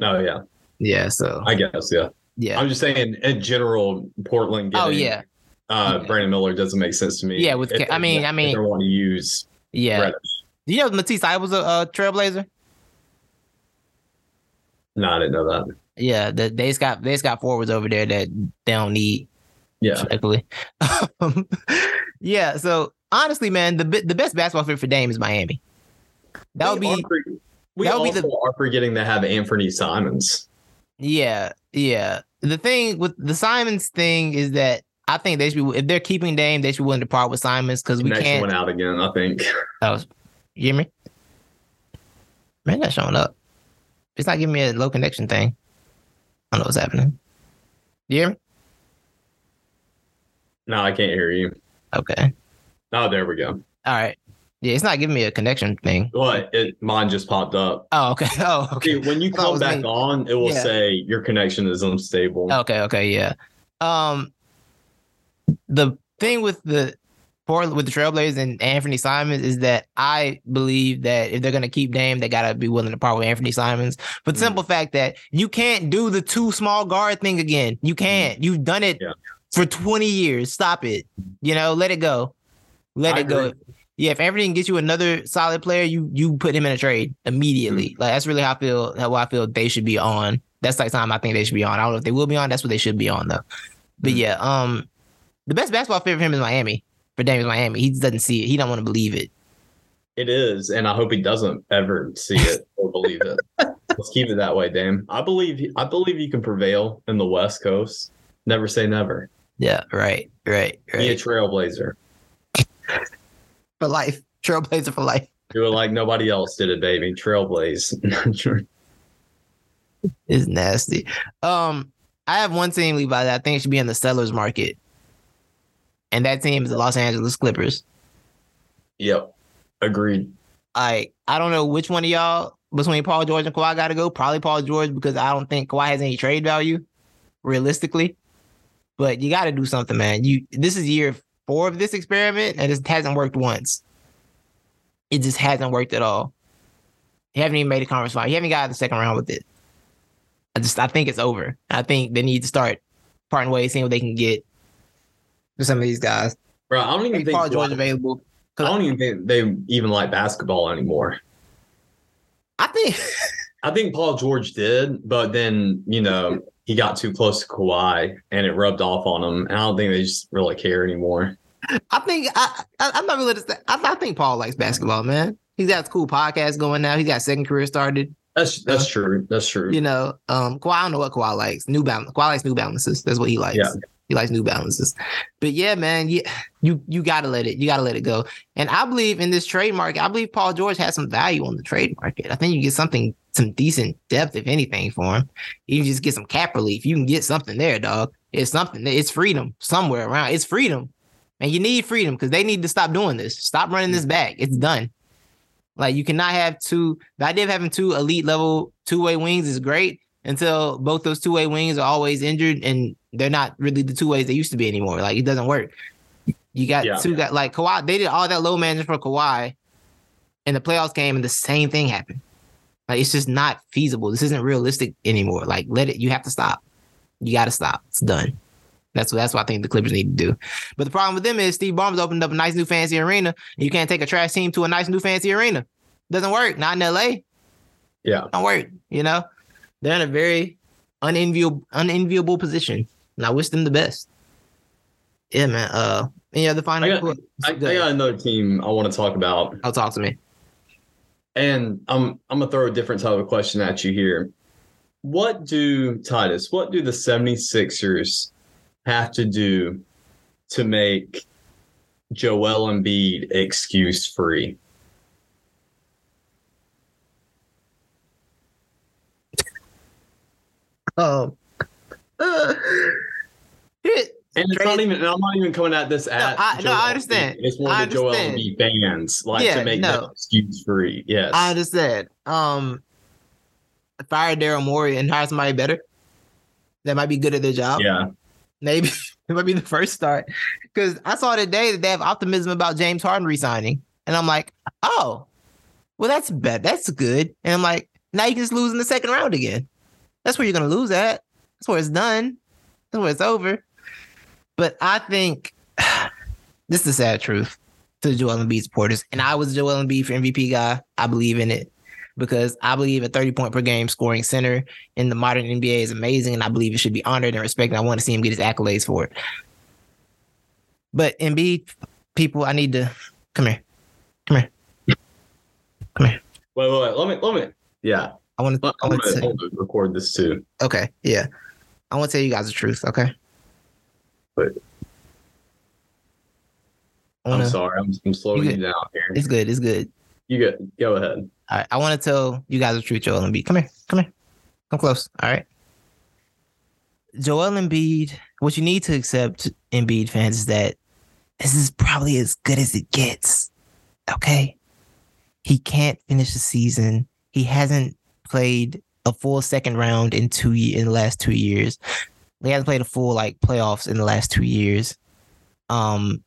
No, yeah, Yeah. So I guess yeah. yeah. I'm just saying in general, Portland. Getting, Oh yeah. uh, Yeah. Brandon Miller doesn't make sense to me. Yeah, with I mean- I mean- they want to use Yeah. Reddish. Do you know Matisse I was a, a trailblazer? No, I didn't know that. Yeah, the, they just got they just got forwards over there that they don't need. Yeah, Respectfully. Um, yeah. So honestly, man, the the best basketball fit for Dame is Miami. That would be are for- we that would be also the- are forgetting to have Anthony Simons. yeah, yeah. The thing with the Simons thing is that I think they should be if they're keeping Dame, they should be willing to part with Simons because we Connection can't. went out again. I think. Oh, you hear me? Man, not showing up. It's not giving me a low connection thing. I don't know what's happening. You hear me? No, I can't hear you. Okay. Oh, there we go. All right. Yeah, it's not giving me a connection thing. What? It mine just popped up. Oh, okay. Oh, okay. See, when you I thought it come back me. on, it will Yeah. say your connection is unstable. Okay, okay, yeah. Um the thing with the Portland with the Trailblazers and Anthony Simons is that I believe that if they're gonna keep Dame, they gotta be willing to part with Anthony Simons. The Mhm. simple fact that you can't do the two small guard thing again. You can't. You've done it Yeah. For 20 years. Stop it. You know, let it go. Let I it go. Yeah, if Anthony gets you another solid player, you you put him in a trade immediately. Like that's really how I feel how I feel they should be on. That's like time I think they should be on. I don't know if they will be on. That's what they should be on though. But Mhm. yeah, um, the best basketball fit for him is Miami. For Dame is Miami. He doesn't see it. He don't want to believe it. It is, and I hope he doesn't ever see it or believe it. Let's keep it that way, Dame. I believe. I believe you can prevail in the West Coast. Never say never. Yeah, right, right, Be a trailblazer. For life, trailblazer for life. Do it like nobody else did it, baby. Trailblaze. It's nasty. Um, I have one team, Levi, that I think should be in the sellers market, and that team is the Los Angeles Clippers. yep. Agreed. like I don't know which one of y'all between Paul George and Kawhi got to go. Probably Paul George because I don't think Kawhi has any trade value, realistically. But you got to do something, man. You this is year four of this experiment, and it hasn't worked once. It just hasn't worked at all. You haven't even made a conference final. You haven't got the second round with it. I just I think it's over. I think they need to start parting ways, seeing what they can get for some of these guys. Bro, I don't even Maybe think Paul George available. I don't even think they even like basketball anymore. I think I think Paul George did, but then you know he got too close to Kawhi and it rubbed off on him. And I don't think they just really care anymore. I think I, I I'm not really. I, I think Paul likes basketball, man. He's got a cool podcast going now. He's got second career started. That's that's true. That's true. You know, um, Kawhi. I don't know what Kawhi likes. New Balance. Kawhi likes New Balances. That's what he likes. Yeah. He likes New Balances. But yeah, man, you you you gotta let it. You gotta let it go. And I believe in this trade market. I believe Paul George has some value on the trade market. I think you get something, some decent depth, if anything, for him. You just get some cap relief. You can get something there, dog. It's something. It's freedom somewhere around. It's freedom. And you need freedom because they need to stop doing this. Stop running this back. It's done. Like you cannot have two. The idea of having two elite level two way wings is great until both those two way wings are always injured and they're not really the two ways they used to be anymore. Like it doesn't work. You got Yeah. two got like Kawhi. They did all that low management for Kawhi, and the playoffs came and the same thing happened. Like it's just not feasible. This isn't realistic anymore. Like let it. You have to stop. You got to stop. It's done. That's what that's what I think the Clippers need to do. But the problem with them is Steve Ballmer's opened up a nice new fancy arena. You can't take a trash team to a nice new fancy arena. Doesn't work. Not in LA. Yeah. Don't work. You know, they're in a very unenviable unenviable position, and I wish them the best. Yeah, man. Uh, any other final? I got- I, I got another team I want to talk about, I'll talk to me. And I'm I'm gonna throw a different type of question at you here. what do Titus, what do the 76ers have to do to make Joel Embiid excuse free? Um, uh, And it's not even. I'm not even coming at this at. I- no, I understand. It's one of the Joel. Embiid fans like Yeah, to make no. excuse free. Yes. I understand. Um, fire Daryl Morey and hire somebody better. That might be good at their job. yeah. Maybe it might be the first start. Because I saw today that they have optimism about James Harden resigning, and I'm like, oh, well, that's bad. That's good. And I'm like, now you can just lose in the second round again. That's where you're gonna lose at. That's where it's done. That's where it's over. But I think this is the sad truth to the Joel Embiid supporters. And I was a Joel Embiid for MVP guy. I believe in it because I believe a 30 point per game scoring center in the modern NBA is amazing, and I believe it should be honored and respected. I want to see him get his accolades for it. But Embiid, people, I need to come here, come here, come here. Wait, wait, wait. Let me. Let me. Yeah. I want to. I want to. gonna Say, hold it, record this too. okay, yeah. I want to tell you guys the truth. Okay. But- I I'm sorry. I'm, I'm slowing You you down here. It's good. It's good. You go. Go ahead. All right. I want to tell you guys the truth, Joel Embiid. Come here. Come here. Come close. All right. Joel Embiid, what you need to accept, Embiid fans, is that this is probably as good as it gets. Okay. He can't finish the season. He hasn't played a full second round in two in the last two years. He hasn't played a full like playoffs in the last two years. Um,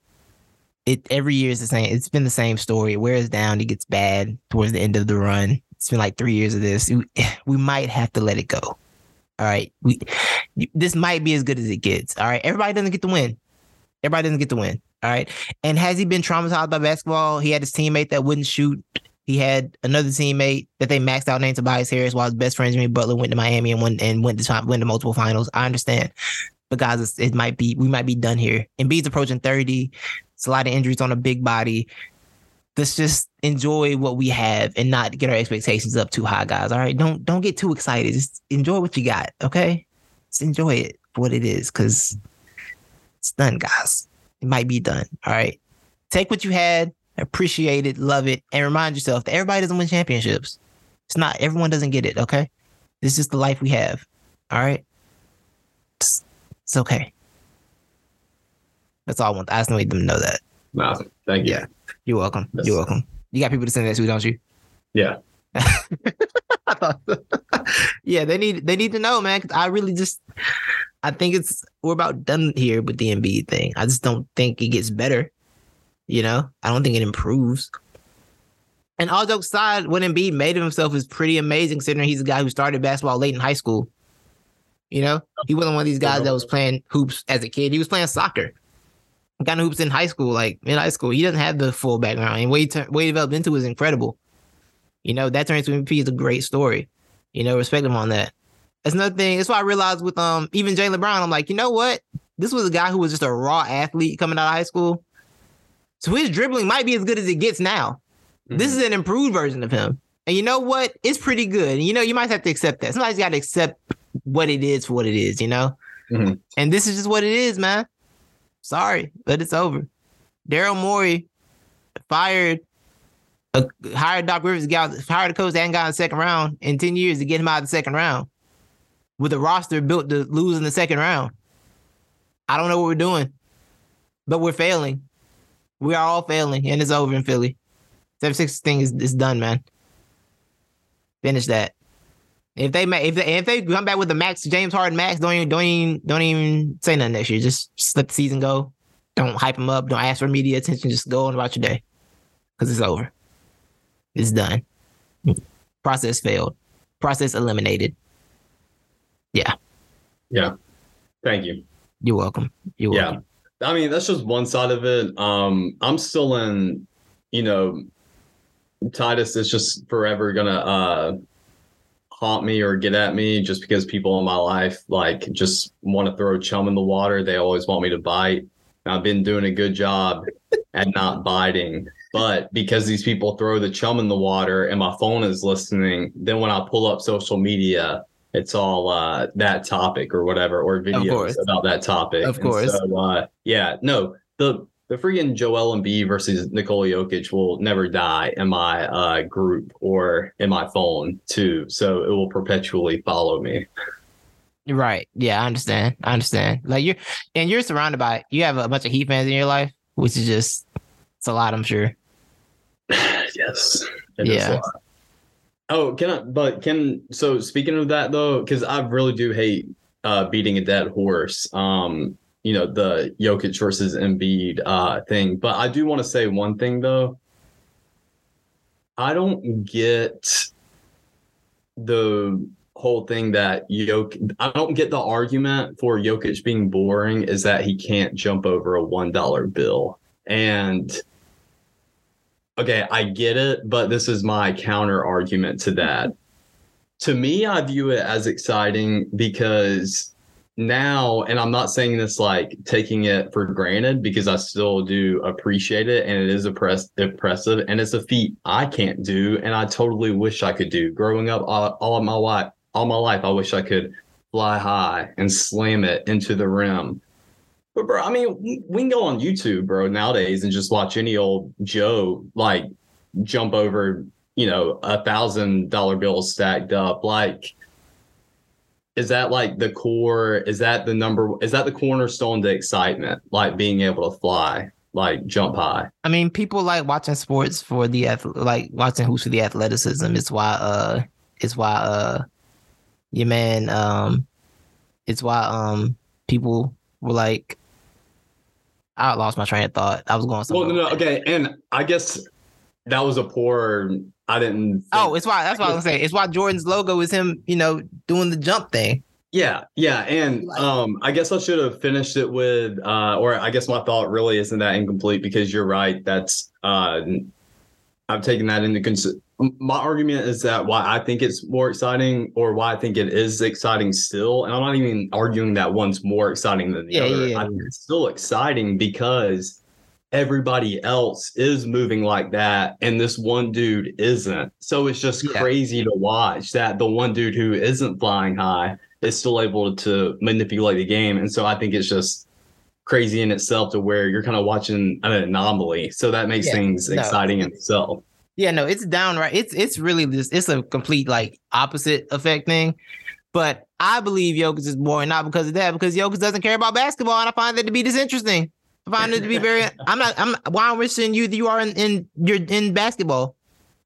it every year is the same. It's been the same story. It wears down. It gets bad towards the end of the run. It's been like three years of this. We, we might have to let it go. All right. We this might be as good as it gets. All right. Everybody doesn't get to win. Everybody doesn't get to win. All right. And has he been traumatized by basketball? He had his teammate that wouldn't shoot. He had another teammate that they maxed out named Tobias Harris while his best friend Jimmy Butler went to Miami and won and went to went to multiple finals. I understand. But guys, it might be we might be done here. Embiid's approaching 30. It's a lot of injuries on a big body. Let's just enjoy what we have and not get our expectations up too high, guys. All right. Don't don't get too excited. Just enjoy what you got. Okay. Just enjoy it for what it is, because it's done, guys. It might be done. All right. Take what you had, appreciate it, love it, and remind yourself that everybody doesn't win championships. It's not everyone doesn't get it. Okay. This is the life we have. All right. It's, it's okay. That's all I want. I just need them to know that. Awesome. Thank you. Yeah. You're welcome. Yes. You're welcome. You got people to send that to, don't you? Yeah. I thought so. yeah, they need they need to know, man. 'cause I really just I think it's we're about done here with the Embiid thing. I just don't think it gets better. You know, I don't think it improves. And all jokes aside, what Embiid made of himself is pretty amazing, considering he's a guy who started basketball late in high school. You know, he wasn't one of these guys that was playing hoops as a kid. He was playing soccer. Got into hoops in high school, like in high school. He doesn't have the full background, and what he, tur- what he developed into is incredible. You know, that turns to MVP is a great story. You know, respect him on that. That's another thing. That's why I realized with um even Jaylen Brown, I'm like, you know what? This was a guy who was just a raw athlete coming out of high school. So his dribbling might be as good as it gets now. This is an improved version of him. And you know what? It's pretty good. And you know, you might have to accept that. Somebody's got to accept what it is for what it is, you know? Mhm. And this is just what it is, man. Sorry, but it's over. Daryl Morey fired, uh, hired Doc Rivers, got, hired a coach that hadn't gotten the second round in 10 years to get him out of the second round with a roster built to lose in the second round. I don't know what we're doing, but we're failing. We are all failing, and it's over in Philly. 76 thing is, is done, man. Finish that. If they if they, if they come back with the max James Harden max, don't even don't even don't even say nothing next year. Just, just let the season go. Don't hype them up. Don't ask for media attention. Just go on about your day, because it's over. It's done. Process failed. Process eliminated. Yeah. Yeah. Thank you. You're welcome. You're Yeah. welcome. I mean, that's just one side of it. Um, I'm still in, you know, Titus is just forever gonna uh haunt me or get at me just because people in my life like just want to throw chum in the water. They always want me to bite. I've been doing a good job at not biting. But because these people throw the chum in the water and my phone is listening, then when I pull up social media, it's all uh, that topic or whatever, or videos about that topic. Of course. so, uh, yeah, no, the the freaking Joel Embiid versus Nikola Jokic will never die in my uh, group or in my phone too. So it will perpetually follow me. Right. Yeah, I understand. I understand. Like you're and you're surrounded by you have a bunch of Heat fans in your life, which is just it's a lot, I'm sure. yes. it is a Yeah. Oh, can I? But can so speaking of that though, because I really do hate uh, beating a dead horse. Um, you know the Jokic versus Embiid uh, thing, but I do want to say one thing though. I don't get the whole thing that Jokic. I don't get the argument for Jokic being boring is that he can't jump over a one dollar bill and okay, I get it, but this is my counter argument to that. To me, I view it as exciting because now, and I'm not saying this like taking it for granted because I still do appreciate it and it is oppress- impressive and it's a feat I can't do and I totally wish I could do. Growing up all, all of my life, all my life, I wish I could fly high and slam it into the rim. But bro, I mean, we- can go on YouTube, bro, nowadays and just watch any old Joe like jump over, you know, a thousand dollar bills stacked up. Like, is that like the core? Is that the number? Is that the cornerstone to excitement? Like being able to fly, like jump high. I mean, people like watching sports for the like watching who's for the athleticism. It's why uh it's why uh your man um it's why um people were like I lost my train of thought. I was going Well, no, no, okay, and I guess that was a poor. I didn't. Oh, it's why that's why I was gonna say. It's why Jordan's logo is him, you know, doing the jump thing. Yeah, yeah, and um, I guess I should have finished it with, uh, or I guess my thought really isn't that incomplete because you're right. That's uh, I'm taking that into consider. My argument is that why I think it's more exciting, or why I think it is exciting still, and I'm not even arguing that one's more exciting than the Yeah, other. yeah, I think it's still exciting because everybody else is moving like that, and this one dude isn't. So it's just Yeah. crazy to watch that the one dude who isn't flying high is still able to manipulate the game. And so I think it's just crazy in itself to where you're kind of watching an anomaly. So that makes things no. exciting in itself. Yeah, no, it's downright. It's it's really just it's a complete like opposite effect thing. But I believe Jokic is boring not because of that, because Jokic doesn't care about basketball, and I find that to be disinteresting. I find it to be very. I'm not. I'm. Why I'm wishing you that you are in in you're in basketball.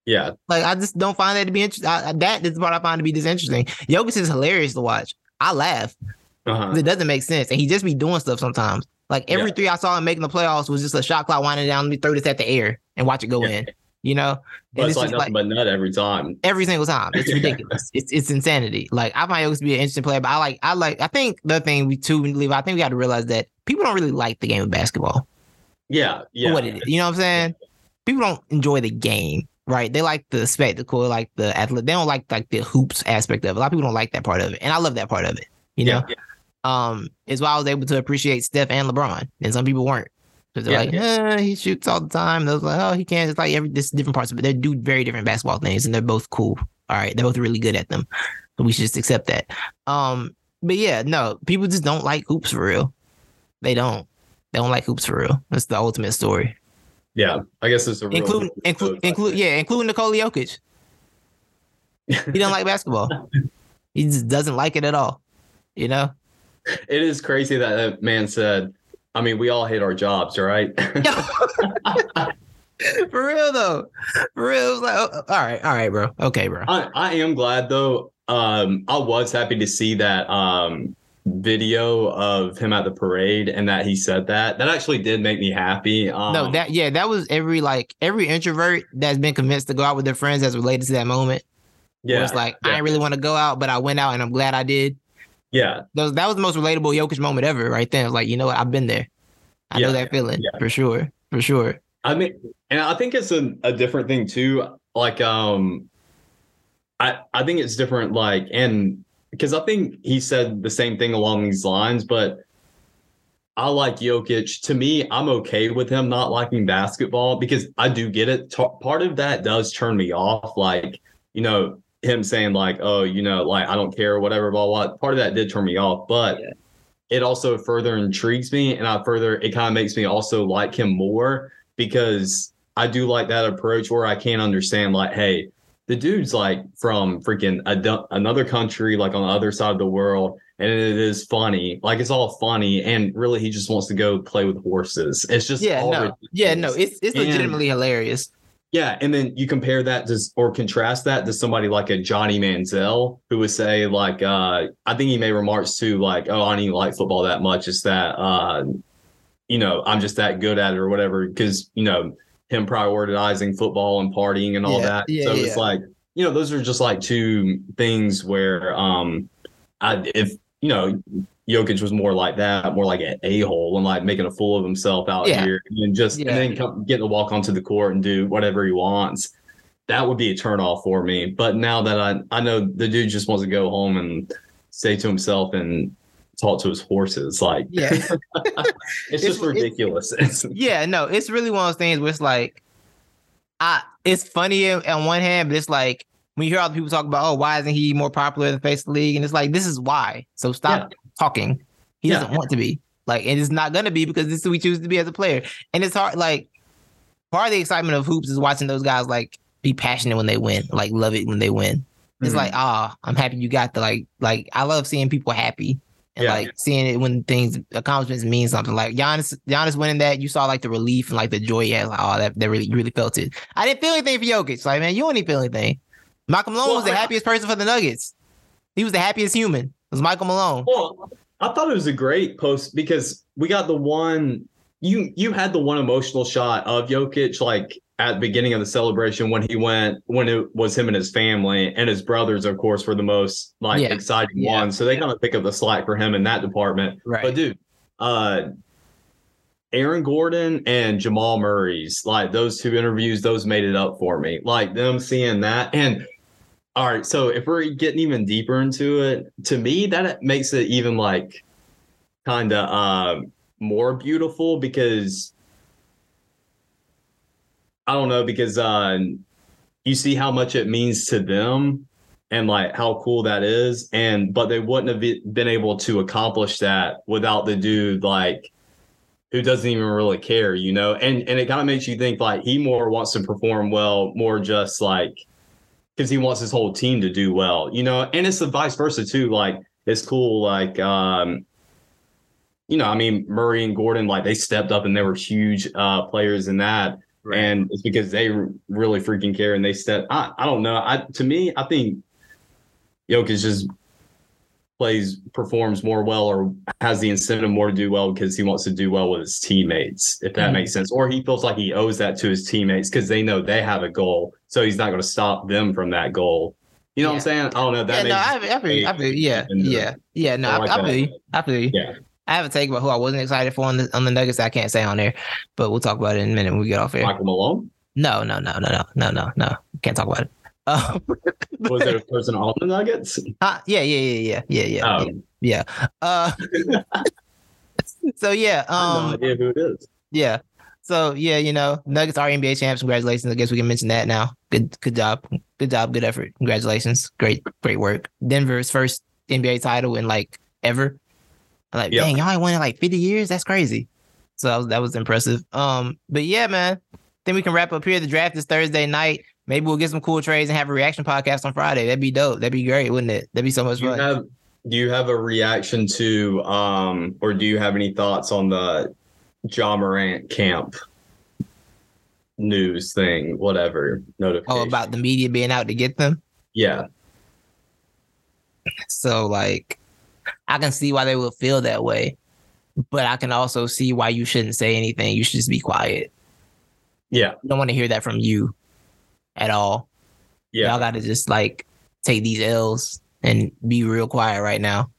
Yeah. Like I just don't find that to be interesting. That is what I find to be disinteresting. Jokic is hilarious to watch. I laugh. Uh-huh. It doesn't make sense, and he just be doing stuff sometimes. Like every Yeah. three I saw him making the playoffs was just a shot clock winding down. Let me throw this at the air and watch it go Yeah. in. You know, But it's it's like nothing but nut every time. every single time. It's ridiculous. it's it's insanity. Like I find Jokic to be an interesting player, but I like I like I think the thing we too leave. I think we got to realize that people don't really like the game of basketball Yeah. Yeah. what it is. You know what I'm saying? People don't enjoy the game, right? They like the spectacle, like the athlete. They don't like like the hoops aspect of it. A lot of people don't like that part of it, and I love that part of it. You know, Yeah. um, it's why I was able to appreciate Steph and LeBron, and some people weren't. Because they're Yeah, like, eh, he shoots all the time. Was like, oh, he can't. It's like every this different parts but. They do very different basketball things, and they're both cool. All right, they're both really good at them. So we should just accept that. Um, but yeah, no, people just don't like hoops for real. They don't. They don't like hoops for real. That's the ultimate story. Yeah. I guess it's a real Include, include, include, yeah, including Nikola Jokic. He doesn't like basketball. He just doesn't like it at all. You know? It is crazy that that man said, I mean, we all hate our jobs, right? For real though. For real. Like, oh, all right, all right, bro. Okay, bro. I, I am glad though. Um, I was happy to see that um video of him at the parade and that he said that. That actually did make me happy. Um, no, that yeah, that was every like every introvert that's been convinced to go out with their friends that's related to that moment. Yeah, yeah, it's like yeah. I didn't really want to go out, but I went out and I'm glad I did. Yeah, That was, that was the most relatable Jokic moment ever, right there. Like, you know what, I've been there. I Yeah, know that feeling yeah. for sure, for sure. I mean, and I think it's a, a different thing too. Like, um, I I think it's different. Like, and because I think he said the same thing along these lines, but I like Jokic. To me, I'm okay with him not liking basketball because I do get it. T- part of that does turn me off. Like, you know, him saying like, "Oh, you know, like I don't care, whatever." Blah blah. Part of that did turn me off, but Yeah. it also further intrigues me, and I further it kind of makes me also like him more because I do like that approach where I can understand like, hey, the dude's like from freaking a, du- another country, like on the other side of the world, and it is funny. Like it's all funny, and really he just wants to go play with horses. It's just Yeah, no, yeah, no, ridiculous. it's it's And- legitimately hilarious. Yeah, and then you compare that to or contrast that to somebody like a Johnny Manziel who would say like uh I think he made remarks to like oh I don't even like football that much it's that uh you know I'm just that good at it or whatever because you know him prioritizing football and partying and all Yeah, that yeah, so yeah. it's like you know those are just like two things where um I if you know Jokic was more like that, more like an a hole and like making a fool of himself out Yeah. here, and just Yeah. and then come, getting to walk onto the court and do whatever he wants. That would be a turnoff for me. But now that I I know the dude just wants to go home and stay to himself and talk to his horses, like Yeah. it's, It's- just ridiculous. It's, yeah, no, it's really one of those things where it's like, I it's funny on on one hand, but it's like when you hear all the people talk about, oh, why isn't he more popular in the face of the league? And it's like, this is why. So stop talking. He Yeah. doesn't want to be. Like, and it's not gonna be because this is who we choose to be as a player. And it's hard, like part of the excitement of hoops is watching those guys like be passionate when they win, like love it when they win. It's Mhm. like, ah, I'm happy you got the like, like I love seeing people happy and Yeah. like seeing it when things accomplishments mean something. Like Giannis, Giannis winning that, you saw like the relief and like the joy he had. Like, oh, that, that really, you really felt it. I didn't feel anything for Jokic. Like, man, you even feel anything. Malcolm Malone Well, was the happiest person for the Nuggets. He was the happiest human. Was Michael Malone. Well, I thought it was a great post because we got the one you you had the one emotional shot of Jokic like at the beginning of the celebration when he went when it was him and his family and his brothers of course were the most like Yeah. exciting Yeah. ones so they kind of pick up the slack for him in that department Right. but dude uh Aaron Gordon and Jamal Murray's like those two interviews those made it up for me like them seeing that and all right, so if we're getting even deeper into it, to me that makes it even like kind of uh, more beautiful because I don't know because uh, you see how much it means to them and like how cool that is, and but they wouldn't have been able to accomplish that without the dude like who doesn't even really care, you know, and and it kind of makes you think like he more wants to perform well, more just like because he wants his whole team to do well, you know, and it's the vice versa too. Like it's cool, like um, you know, I mean Murray and Gordon, like they stepped up and they were huge uh players in that, and it's because they really freaking care and they step. I I don't know. I to me, I think Jokic is just plays performs more well or has the incentive more to do well because he wants to do well with his teammates if that Mhm. makes sense or he feels like he owes that to his teammates because they know they have a goal so he's not going to stop them from that goal you know what i'm saying i don't know yeah, that no, I, I I yeah, yeah, yeah. No, I like I, feel. I feel. Yeah. I have a take about who I wasn't excited for on the on the Nuggets. I can't say on there, but we'll talk about it in a minute when we get off here. michael malone No, no, no, no, no, no, no, no. Can't talk about it. Uh, was there a person on the nuggets uh, yeah, yeah, yeah, yeah, yeah, yeah, oh, yeah. Uh, so yeah, i have no um, idea who it is yeah. So yeah, you know, Nuggets are NBA champs. Congratulations. I guess we can mention that now. Good, good job. Good job. Good effort. Congratulations. Great, great work. Denver's first NBA title in like ever. I'm like, Yeah. dang, y'all ain't won in like 50 years. That's crazy. So that was, that was impressive. Um, but yeah, man. Then we can wrap up here. The draft is Thursday night. Maybe we'll get some cool trades and have a reaction podcast on Friday. That'd be dope. That'd be great, wouldn't it? That'd be so much fun. have do you have a reaction to um or do you have any thoughts on the Ja Morant camp news thing whatever notification oh, about the media being out to get them. yeah So like I can see why they would feel that way. But I can also see why you shouldn't say anything. You should just be quiet. yeah I don't want to hear that from you at all. yeah. Y'all gotta just like take these L's and be real quiet right now.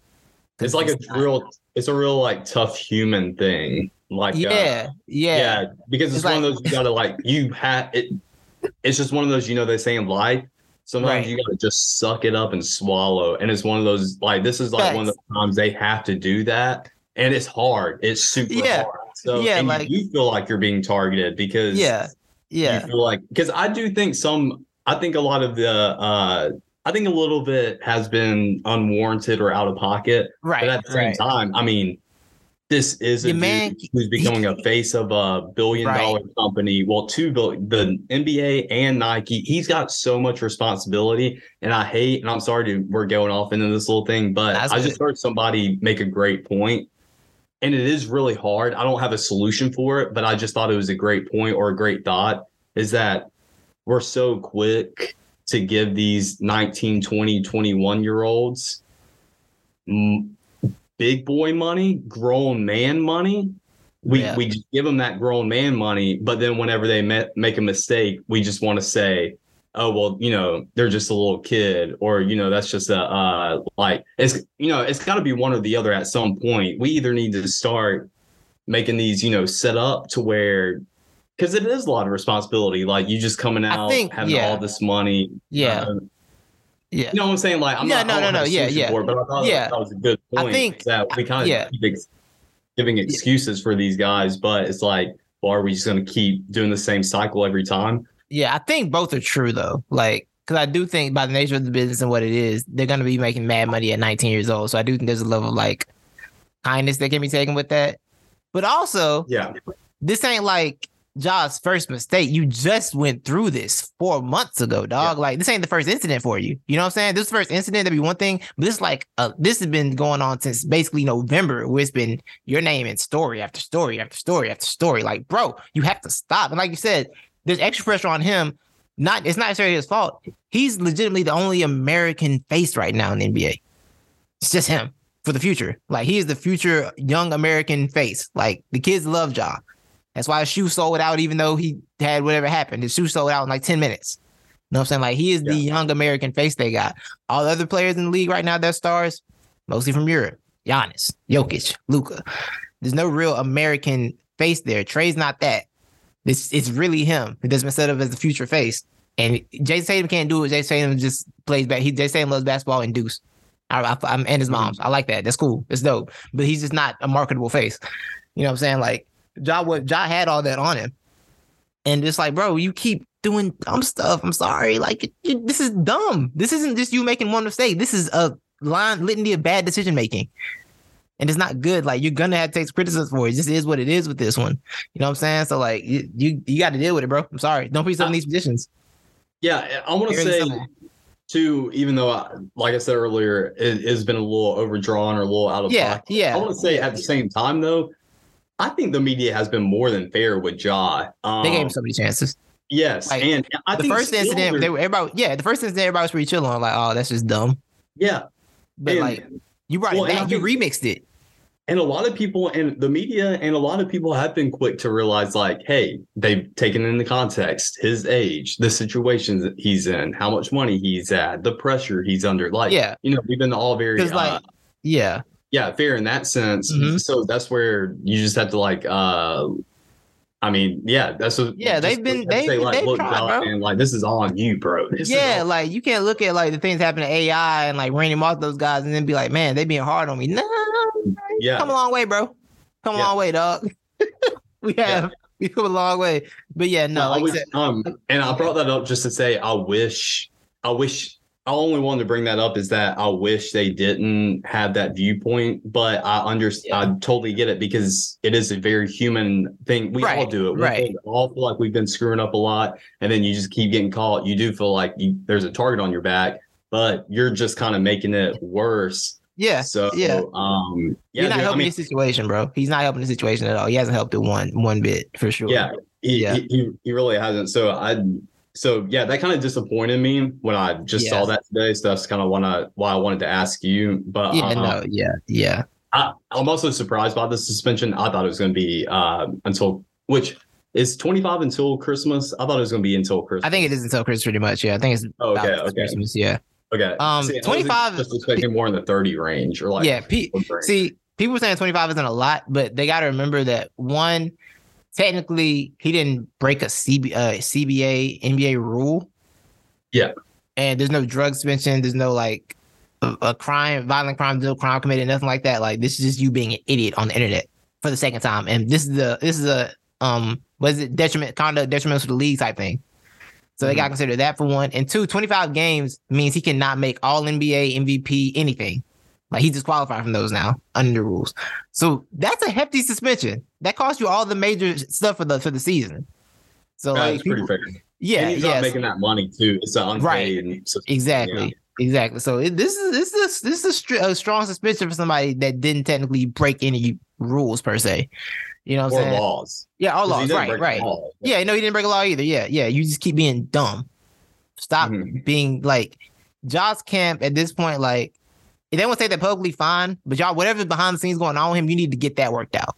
it's like a not- real it's a real like tough human thing. Like uh, yeah, yeah, yeah because it's, It's one like- of those you gotta like you have it it's just one of those you know they say in life sometimes Right. you gotta just suck it up and swallow. And it's one of those like this is like one of the times they have to do that. And it's hard. It's super Yeah. hard. So Yeah, like- you feel like you're being targeted because yeah, you yeah. feel like because I do think some I think a lot of the uh I think a little bit has been unwarranted or out of pocket. Right. But at the same right. time, I mean, this is a man- who's becoming a face of a billion Right. dollar company. Well, two billion, the NBA and Nike. He's got so much responsibility, and I hate. And I'm sorry to we're going off into this little thing, but That's I just heard somebody make a great point, and it is really hard. I don't have a solution for it, but I just thought it was a great point or a great thought. Is that we're so quick to give these 19, 20, 21 year olds big boy money, grown man money. We Yeah. we give them that grown man money, but then whenever they ma- make a mistake, we just want to say, "Oh well, you know, they're just a little kid," or you know, that's just a uh, like it's you know, it's got to be one or the other at some point. We either need to start making these, you know, set up to where because it is a lot of responsibility. Like you just coming out think- having yeah. all this money. Yeah. uh, Yeah. you know what I'm saying? Like, I'm Yeah, not, no, no, no, yeah, yeah. for but I thought Yeah. that was a good I point. think- that we kind of yeah. keep ex- giving excuses for these guys, but it's like, well, are we just going to keep doing the same cycle every time? Yeah, I think both are true though. Like, because I do think by the nature of the business and what it is, they're gonna be making mad money at 19 years old. So I do think there's a level of like kindness that can be taken with that. But also, Yeah, this ain't like Ja's first mistake. You just went through this four months ago, dog. Like this ain't the first incident for you. You know what I'm saying? This first incident that'd be one thing, but this like uh, this has been going on since basically November, where it's been your name and story after story after story after story. Like, bro, you have to stop. And like you said, there's extra pressure on him. Not it's not necessarily his fault. He's legitimately the only American face right now in the NBA. It's just him for the future. Like he is the future young American face. Like the kids love Ja. That's why his shoe sold out, even though he had whatever happened. His shoe sold out in like 10 minutes. You know what I'm saying? Like he is the young American face they got. All the other players in the league right now, they're stars, mostly from Europe. Giannis, Jokic, Luka. There's no real American face there. Trae's not that. It's it's really him. It has been set up as the future face. And Jayson Tatum can't do it. Jayson Tatum just plays back. He Jayson Tatum loves basketball and deuce. I, I, I'm and his mom's. I like that. That's cool. It's dope. But he's just not a marketable face. You know what I'm saying? Like Ja, Ja had all that on him, and it's like, bro, you keep doing dumb stuff. I'm sorry. Like this is dumb. This isn't just you making one mistake. This is a line litany of bad decision making. And it's not good. Like you're gonna have to take criticism for it. This is what it is with this one. You know what I'm saying? So like you you, you got to deal with it, bro. I'm sorry. Don't put yourself in these positions. yeah. I want to say too, even though, I, like I said earlier, it has been a little overdrawn or a little out of Yeah, pocket. yeah. I want to say at the same time though, I think the media has been more than fair with Ja. Um, They gave him so many chances. yes, like, and I The first incident, they were everybody. Yeah, the first incident, everybody was pretty chill on. Like, oh, that's just dumb. yeah, But And- like, you brought well, it and I. You think- remixed it. And a lot of people and the media and a lot of people have been quick to realize, like, hey, they've taken into context his age, the situations that he's in, how much money he's at, the pressure he's under. Like, Yeah. you know, we've been all very, Because like, uh, yeah, yeah, fair in that sense. Mhm. So that's where you just have to like, uh, I mean, yeah, that's what. Yeah, they've been- they- like, they've look, tried, man, like this is all on you, bro. This yeah. all- Like, you can't look at like the things happening to AI and like Randy Moss, those guys, and then be like, man, they being hard on me. No, yeah, come a long way, bro. Come a Yeah. long way, dog. we have we come a long way. But yeah, no, like said, um, and I brought that up just to say I wish, I wish, I only wanted to bring that up is that I wish they didn't have that viewpoint, but I understand, I totally get it because it is a very human thing. We all do it. We right. all feel like we've been screwing up a lot, and then you just keep getting caught. You do feel like you, there's a target on your back, but you're just kind of making it worse. yeah. So, yeah. um, yeah, You're not dude, I helping mean, the situation, bro. He's not helping the situation at all. He hasn't helped it one one bit for sure. Yeah, he, Yeah. He, he he really hasn't. So I so yeah, that kind of disappointed me when I just saw that today. So that's kind of wanna why I wanted to ask you. But Yeah, no, yeah, yeah. I, I'm also surprised by the suspension. I thought it was going to be uh, until which is 25 until Christmas. I thought it was going to be until Christmas. I think it is until Christmas pretty much. Yeah, I think it's Oh, okay, about okay. Christmas. Yeah, okay. um, See, I was 25 Just expecting more in the 30 range or like yeah. P- see, people were saying 25 isn't a lot, but they got to remember that one, technically, he didn't break a CB, uh, CBA NBA rule. Yeah. and there's no drug suspension. There's no like a, a crime, violent crime, no crime committed, nothing like that. Like this is just you being an idiot on the internet for the second time, and this is the this is a um was it detriment conduct detrimental to the league type thing. So they got to Mhm. consider that for one. And two, 25 games means he cannot make all NBA, MVP, anything. Like he's disqualified from those now under the rules. So that's a hefty suspension. That costs you all the major stuff for the for the season. So That's like pretty people- fair. yeah, he's yeah, not making that money too. It's an Right. exactly. Exactly. So it, this is this is this is a, str- a strong suspension for somebody that didn't technically break any rules per se. You know what I'm saying? laws. Yeah, all laws. Right, right. law. Yeah, no, he didn't break a law either. Yeah, yeah. You just keep being dumb. Stop Mhm. being like Josh Camp at this point. Like, if they want to say that publicly, fine. But y'all, whatever's behind the scenes going on with him, you need to get that worked out.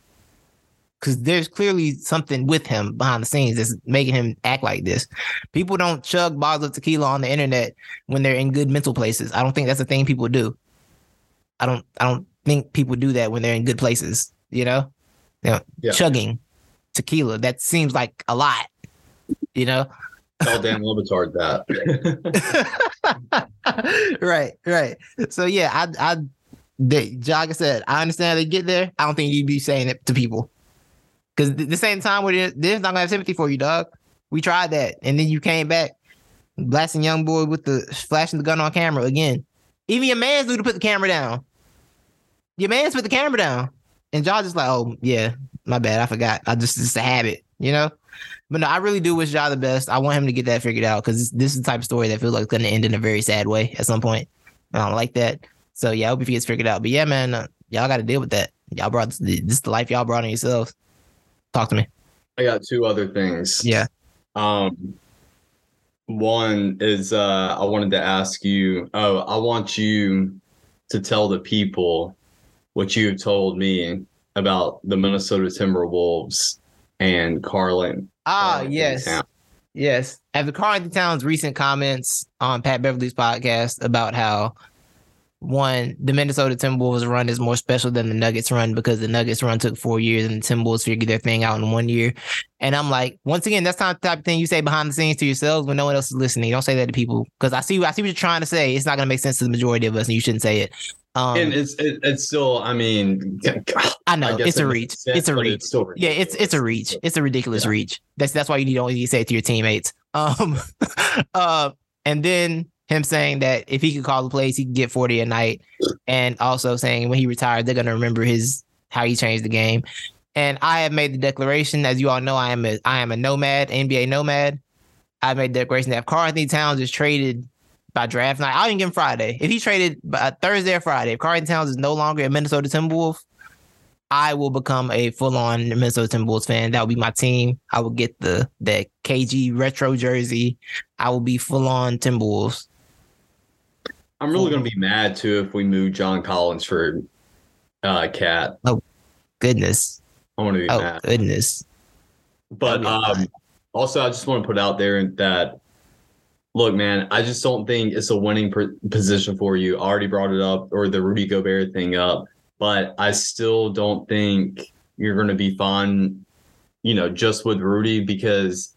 Because there's clearly something with him behind the scenes that's making him act like this. People don't chug bottles of tequila on the internet when they're in good mental places. I don't think that's a thing people do. I don't. I don't think people do that when they're in good places. You know, you know, Yeah. chugging tequila. That seems like a lot. You know. Tell Dan Le Batard that. right, right. So yeah, I, I, they, like said, I understand they get there. I don't think you'd be saying it to people because the same time where they're not gonna have sympathy for you, dog. We tried that, and then you came back blasting young boy with the flashing the gun on camera again. Even your man's knew to put the camera down. Your man's put the camera down, and Josh just like, oh yeah, my bad, I forgot. I just it's a habit, you know. But no, I really do wish Ja the best. I want him to get that figured out because this, this is the type of story that feels like it's going to end in a very sad way at some point. I don't like that. So yeah, I hope he gets figured out. But yeah, man, uh, y'all got to deal with that. Y'all brought this, this is the life y'all brought on yourselves. Talk to me. I got two other things. Yeah. Um, one is uh, I wanted to ask you. Oh, I want you to tell the people what you have told me about the Minnesota Timberwolves and Carlin. Ah, Carlin yes. Town. Yes. After Carlton Town's recent comments on Pat Beverley's podcast about how one, the Minnesota Timberwolves run is more special than the Nuggets run because the Nuggets run took four years and the Timberwolves figured their thing out in one year. And I'm like, once again, that's not the type of thing you say behind the scenes to yourselves when no one else is listening. Don't say that to people because I see I see what you're trying to say. It's not gonna make sense to the majority of us, and you shouldn't say it. Um, and it's it, it's still. I mean, I know I it's a reach. sense, it's a reach. still Yeah, it's it's a reach. It's a ridiculous Yeah. reach. That's that's why you need to only say it to your teammates. Um, uh, and then him saying that if he could call the plays, he could get forty a night, and also saying when he retired, they're gonna remember his how he changed the game. And I have made the declaration, as you all know, I am a I am a nomad, NBA nomad. I made the declaration that if Karl-Anthony Towns is traded by draft night, I'll even give him Friday. If he traded by Thursday or Friday, if Karl Towns is no longer a Minnesota Timberwolf, I will become a full-on Minnesota Timberwolves fan. That will be my team. I will get the the KG retro jersey. I will be full-on Timberwolves. I'm really gonna be mad too if we move John Collins for uh KAT. Oh goodness. I want to be Oh mad. goodness. But um, also, I just want to put out there that look, man, I just don't think it's a winning pr- position for you. I already brought it up, or the Rudy Gobert thing up, but I still don't think you're going to be fine, you know, just with Rudy because.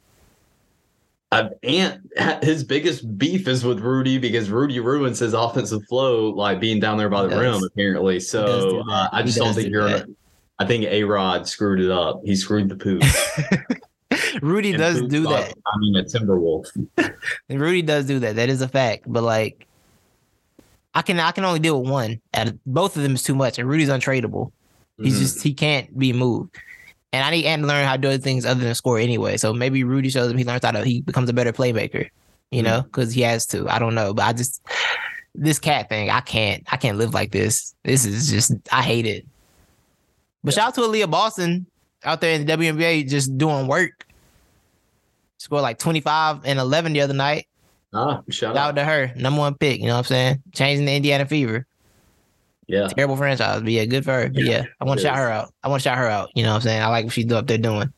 Uh, Ant, his biggest beef is with Rudy because Rudy ruins his offensive flow, like being down there by the rim, apparently. So do uh. I just don't think do you're. that. I think A Rod screwed it up. He screwed the poop. Rudy And does do thought- that. I mean, a Timberwolf. Rudy does do that. That is a fact. But like, I can I can only deal with one. Both of them is too much. And Rudy's untradeable. He's Mhm. just he can't be moved. And I need to learn how to do other things other than score anyway. So maybe Rudy shows him he learns how to he becomes a better playmaker. You Mhm. know, because he has to. I don't know, but I just this KAT thing. I can't. I can't live like this. This is just I hate it. But shout out to Aliyah Boston out there in the WNBA just doing work. Scored like 25 and 11 the other night. Ah, shout Shout out out. to her. Number one pick. You know what I'm saying? Changing the Indiana Fever. Yeah. Terrible franchise. But yeah, good for her. But Yeah, yeah, I want to shout her out. I want to shout her out. You know what I'm saying? I like what she's up there doing.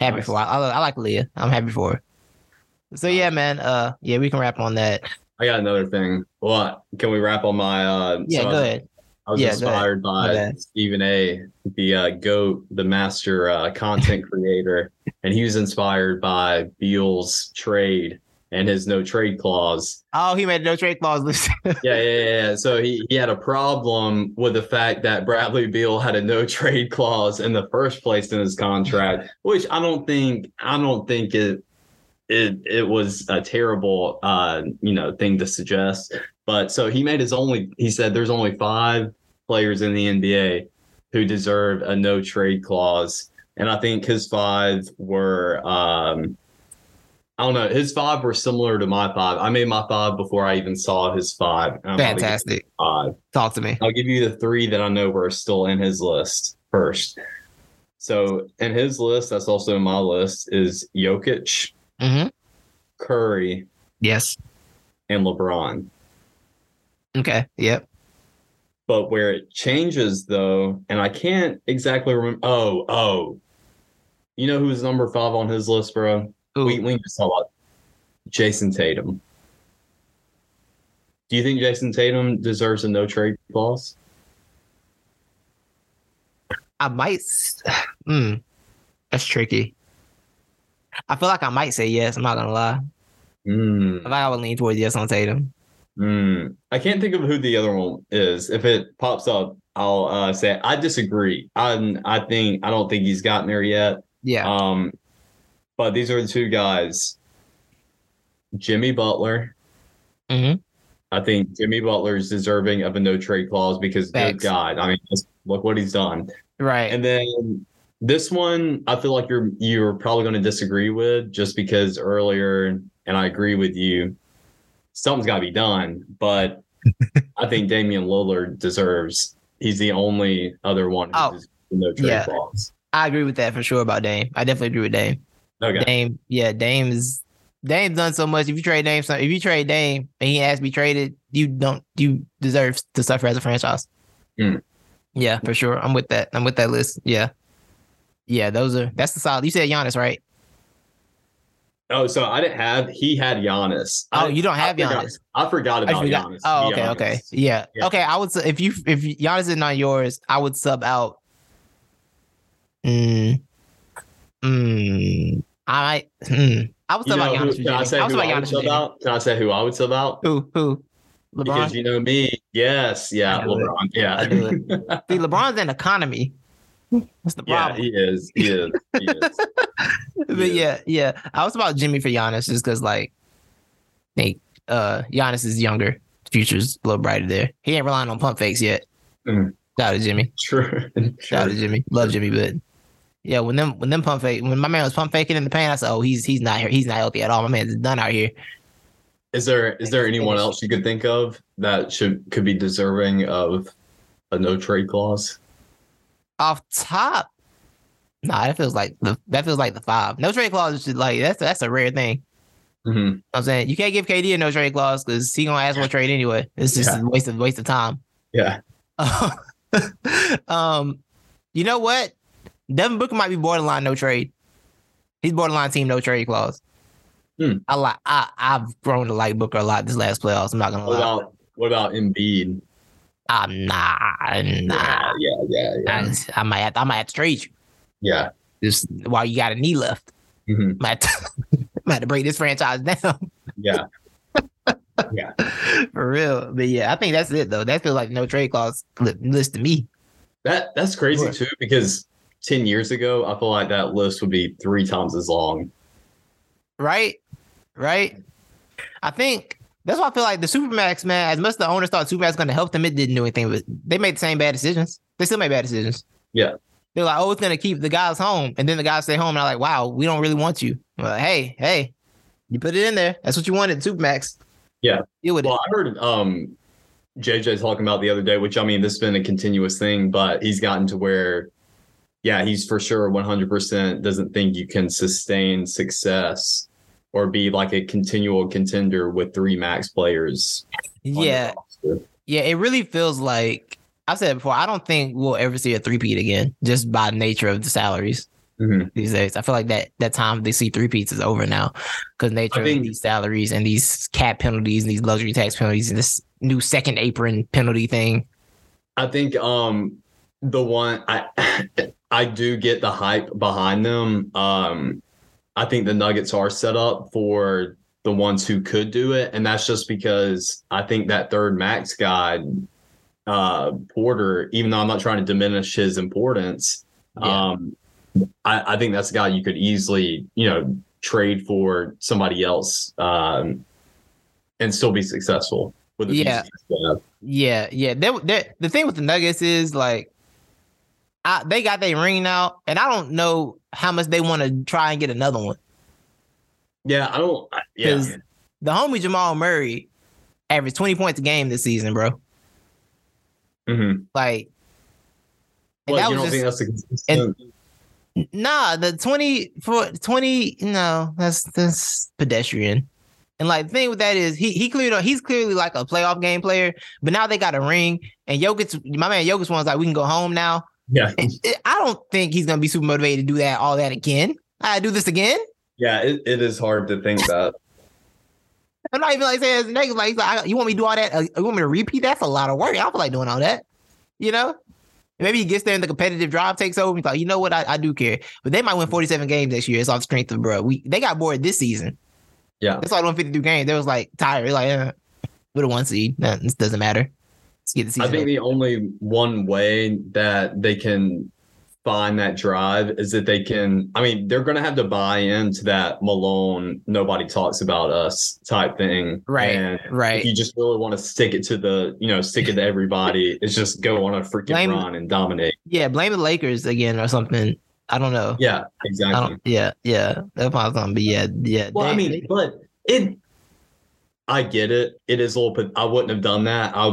Happy Nice. for her. I, I, like Leah. I'm happy for her. So yeah, man. Uh yeah, we can wrap on that. I got another thing. What? Can we wrap on my uh Yeah, so go ahead. I was Yeah, inspired by. Stephen A, the uh, GOAT, the master uh, content creator, and he was inspired by Beal's trade and his no trade clause. Oh, he made no trade clause. Yeah, yeah, yeah, yeah. So he, he had a problem with the fact that Bradley Beal had a no trade clause in the first place in his contract, which I don't think I don't think it it it was a terrible uh you know thing to suggest. But so he made his only. He said there's only five players in the NBA who deserve a no trade clause, and I think his five were. um I don't know. His five were similar to my five. I made my five before I even saw his five. and I'm about to give Fantastic. Five. Talk to me. I'll give you the three that I know were still in his list first. So in his list, that's also in my list, is Jokic, hmm Curry, Yes. and LeBron. Okay. Yep. But where it changes though, and I can't exactly remember. Oh, oh, you know who's number five on his list, bro? Ooh. We we just saw Jayson Tatum. Do you think Jayson Tatum deserves a no trade clause? I might. s- Mm, that's tricky. I feel like I might say yes. I'm not gonna lie. Hmm. I think I would lean towards yes on Tatum. Hmm. I can't think of who the other one is. If it pops up, I'll uh, say it. I disagree. I I think I don't think he's gotten there yet. Yeah. Um, but these are the two guys. Jimmy Butler. hmm I think Jimmy Butler is deserving of a no trade clause because good God, I mean, just look what he's done. Right. And then this one, I feel like you're you're probably going to disagree with just because earlier, and I agree with you. Something's got to be done, but I think Damian Lillard deserves. He's the only other one who Oh, no trade yeah. clause. I agree with that for sure about Dame. I definitely agree with Dame. Okay. Dame, yeah, Dame is Dame's done so much. If you trade Dame, if you trade Dame and he has to be traded, you don't you deserve to suffer as a franchise. Mm. Yeah, for sure. I'm with that. I'm with that list. Yeah, yeah. Those are that's the solid. You said Giannis, right? Oh, so I didn't have. He had Giannis. Oh, I- you don't I have forgot- Giannis. I forgot I about forgot- Giannis. Oh, okay, okay, yeah. Yeah. okay. I would if you if Giannis is not yours, I would sub out. Mm, mm, I. Mm, I would You sub know out Giannis. can I say I would who sub I out would Giannis. sub out? Can I say who I would sub out? Who who? Because you know me. Yes. Yeah. I do it. LeBron. Yeah. See, LeBron's an economy. That's the yeah. problem. He is. He is. He is. but yeah, yeah. I was about Jimmy for Giannis just because like, think uh Giannis is younger. Future's a little brighter there. He ain't relying on pump fakes yet. Mm. Shout out to Jimmy. True. Shout out to Jimmy. Love Jimmy, but yeah, when them when them pump fake when my man was pump faking in the paint, I said, oh, he's he's not here. He's not healthy at all. My man's done out here. Is there is there anyone else you could think of that should could be deserving of a no trade clause? Off top, nah, that feels like the that feels like the five. No trade clause is just like that's that's a rare thing. hmm You I'm saying you can't give KD a no trade clause because he gonna ask for a trade anyway. It's just Yeah. a waste of waste of time. Yeah. um, you know what? Devin Booker might be borderline no trade. He's borderline team no trade clause. Hmm. I like I I've grown to like Booker a lot this last playoffs. I'm not gonna What lie. about what about Embiid? I'm nah nah. Yeah. Yeah. Yeah. Yeah. I, I might have, I might have to trade you yeah. just while you got a knee left. hmm Might have to, might have to break this franchise down Yeah. Yeah. for real. But yeah, I think that's it though. That feels like no trade clause list to me. That that's crazy too because ten years ago I feel like that list would be three times as long. right? Right? I think that's why I feel like the Supermax, man, as much as the owners thought Supermax was going to help them, it didn't do anything. But they made the same bad decisions. They still made bad decisions. Yeah. They're like, oh, it's going to keep the guys home. And then the guys stay home. And I'm like, wow, we don't really want you. Like, hey, hey, you put it in there. That's what you wanted, Supermax. Yeah. Deal with Well, it. I heard um JJ talking about the other day, which I mean, this has been a continuous thing, but he's gotten to where, yeah, he's for sure 100% doesn't think you can sustain success or be like a continual contender with three max players. Yeah. Yeah. It really feels like, I said before, I don't think we'll ever see a three-peat again just by nature of the salaries. Mhm. these days. I feel like that that time they see three peats is over now because nature I of these salaries and these cap penalties and these luxury tax penalties and this new second apron penalty thing. I think um the one I I do get the hype behind them. Um I think the Nuggets are set up for the ones who could do it, and that's just because I think that third max guy, uh Porter, even though I'm not trying to diminish his importance, Yeah. um I, I think that's a guy you could easily, you know, trade for somebody else um, and still be successful with the Yeah. have. Yeah, yeah. They, they, the thing with the Nuggets is like, I, they got their ring now, and I don't know how much they want to try and get another one. Yeah, I don't. I- Yeah, the homie Jamal Murray averaged 20 points a game this season, bro. mm-hmm. Like, and that you don't was think just, that's a consistent? nah, the 20 for 20, no, that's that's pedestrian. And like the thing with that is he he clearly he's clearly like a playoff game player, but now they got a ring and Jokic, my man Jokic one's like we can go home now. Yeah, I don't think he's gonna be super motivated to do that all that again. I do this again. yeah. It, it is hard to think that. I'm not even like saying it's negative. Like, like, you want me to do all that? Uh, you want me to repeat? That's a lot of work. I don't feel like doing all that. You know? Maybe he gets there and the competitive drive takes over. And he's like, you know what? I, I do care. But they might win 47 games next year. It's off the strength of bro. We they got bored this season. Yeah. That's why they won 52 games. They was like tired. Like, uh, with a one seed. Nah, this doesn't matter. Get the season. I think the only one way that they can find that drive is that they can. I mean, they're going to have to buy into that Malone "nobody talks about us" type thing, Right, And right. if you just really want to stick it to the, you know, stick it to everybody, it's just go on a freaking Blame- run and dominate. yeah, blame the Lakers again or something. I don't know. Yeah, exactly. yeah, yeah. That's probably something. But yeah, yeah. Well, I mean, they- but it. I get it. It is a little bit. I wouldn't have done that. I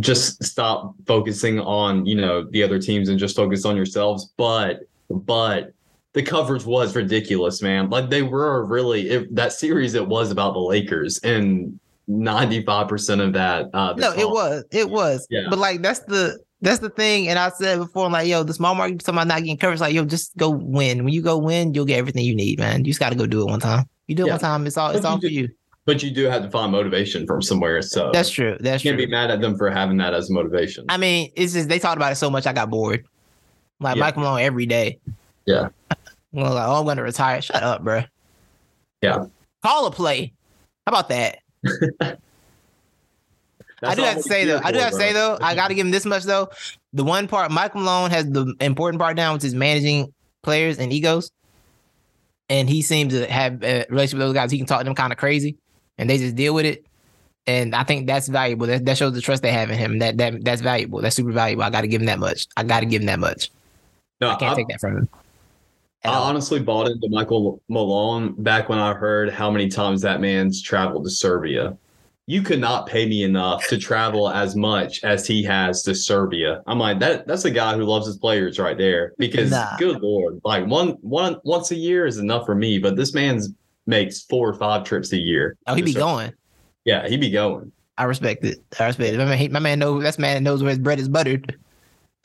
just stop focusing on you know the other teams and just focus on yourselves. But but the coverage was ridiculous, man. Like they were really it, that series. It was about the Lakers and ninety five percent of that. Uh, no, it was, it was. Yeah. But like that's the that's the thing. And I said before, I'm like, yo, the small market about not getting coverage. Like, yo, just go win. When you go win, you'll get everything you need, man. You just got to go do it one time. You do it Yeah. one time, it's all it's you all for you. But you do have to find motivation from somewhere. So That's true. That's you can't true. be mad at them for having that as motivation. I mean, it's just they talked about it so much, I got bored. Like Yeah. Mike Malone every day. Yeah. Well, like, oh, I'm gonna retire. Shut up, bro. Yeah. Call a play. How about that? I do have to say though. I do for, have to say though. I got to give him this much though. The one part Mike Malone has the important part down, which is managing players and egos, and he seems to have a relationship with those guys. He can talk to them kind of crazy, and they just deal with it. And I think that's valuable. That, that shows the trust they have in him. That that that's valuable. That's super valuable. I got to give him that much. I got to give him that much. No, I can't I- take that from him. I all. honestly bought into Michael Malone back when I heard how many times that man's traveled to Serbia. You could not pay me enough to travel as much as he has to Serbia. I'm like that. That's a guy who loves his players right there. Because Nah. good lord, like one one once a year is enough for me. But this man's makes four or five trips a year. Oh, he to be Serbia. going. Yeah, he be going. I respect it. I respect it. My man, he, my man knows. That's man knows where his bread is buttered.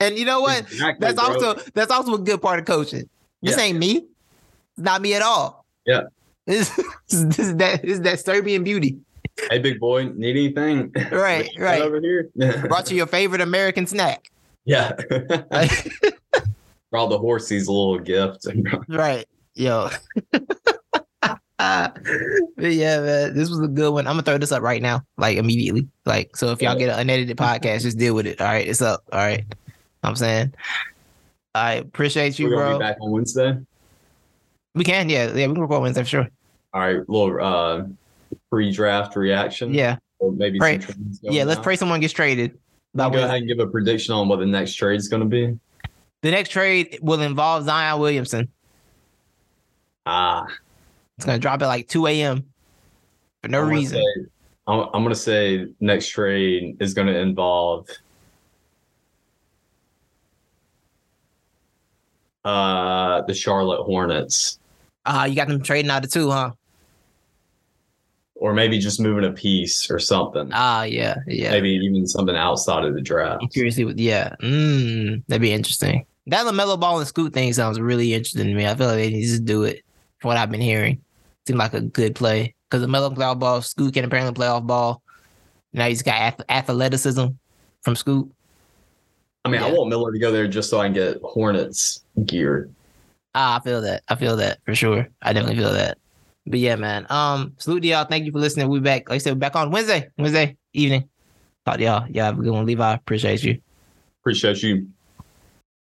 and you know what? Exactly, That's bro. also that's also a good part of coaching. This Yeah. ain't me. It's not me at all. Yeah. This, this is that this is that Serbian beauty. hey big boy, need anything? Right, What you got right. over here. Brought you your favorite American snack. yeah. Brought the horsies a little gift. right. Yo. But yeah, man. This was a good one. I'm gonna throw this up right now, like immediately. Like, so if y'all get an unedited podcast, just deal with it. All right, it's up. All right. I'm saying. I appreciate you, We're gonna bro. be back on Wednesday. We can, yeah, yeah, we can record Wednesday for sure. All right, little uh pre-draft reaction. Yeah, or maybe Pray- some yeah. Let's down. pray someone gets traded. By I'll go Wednesday. ahead and give a prediction on what the next trade is going to be. The next trade will involve Zion Williamson. Ah, It's gonna drop at like 2 a.m. for no I'm gonna reason. say- I'm, I'm going to say next trade is going to involve uh the Charlotte Hornets, Ah, you got them trading out of two, huh? or maybe just moving a piece or something. Ah, yeah, yeah. Maybe even something outside of the draft. I'm curious to. Yeah, mm, that'd be interesting. That LaMelo Ball and Scoot thing sounds really interesting to me. I feel like they need to do it. From what I've been hearing, seemed like a good play because LaMelo can play off ball. Scoot can apparently play off ball. Now he's got athleticism from Scoot. I mean, I want Miller to go there just so I can get Hornets gear. Ah, I feel that. I feel that for sure. I definitely feel that. But yeah, man. Um, salute to y'all. Thank you for listening. We back. Like I said, we're back on Wednesday. Wednesday evening. Talk to y'all. Y'all have a good one. Levi, appreciate you. Appreciate you.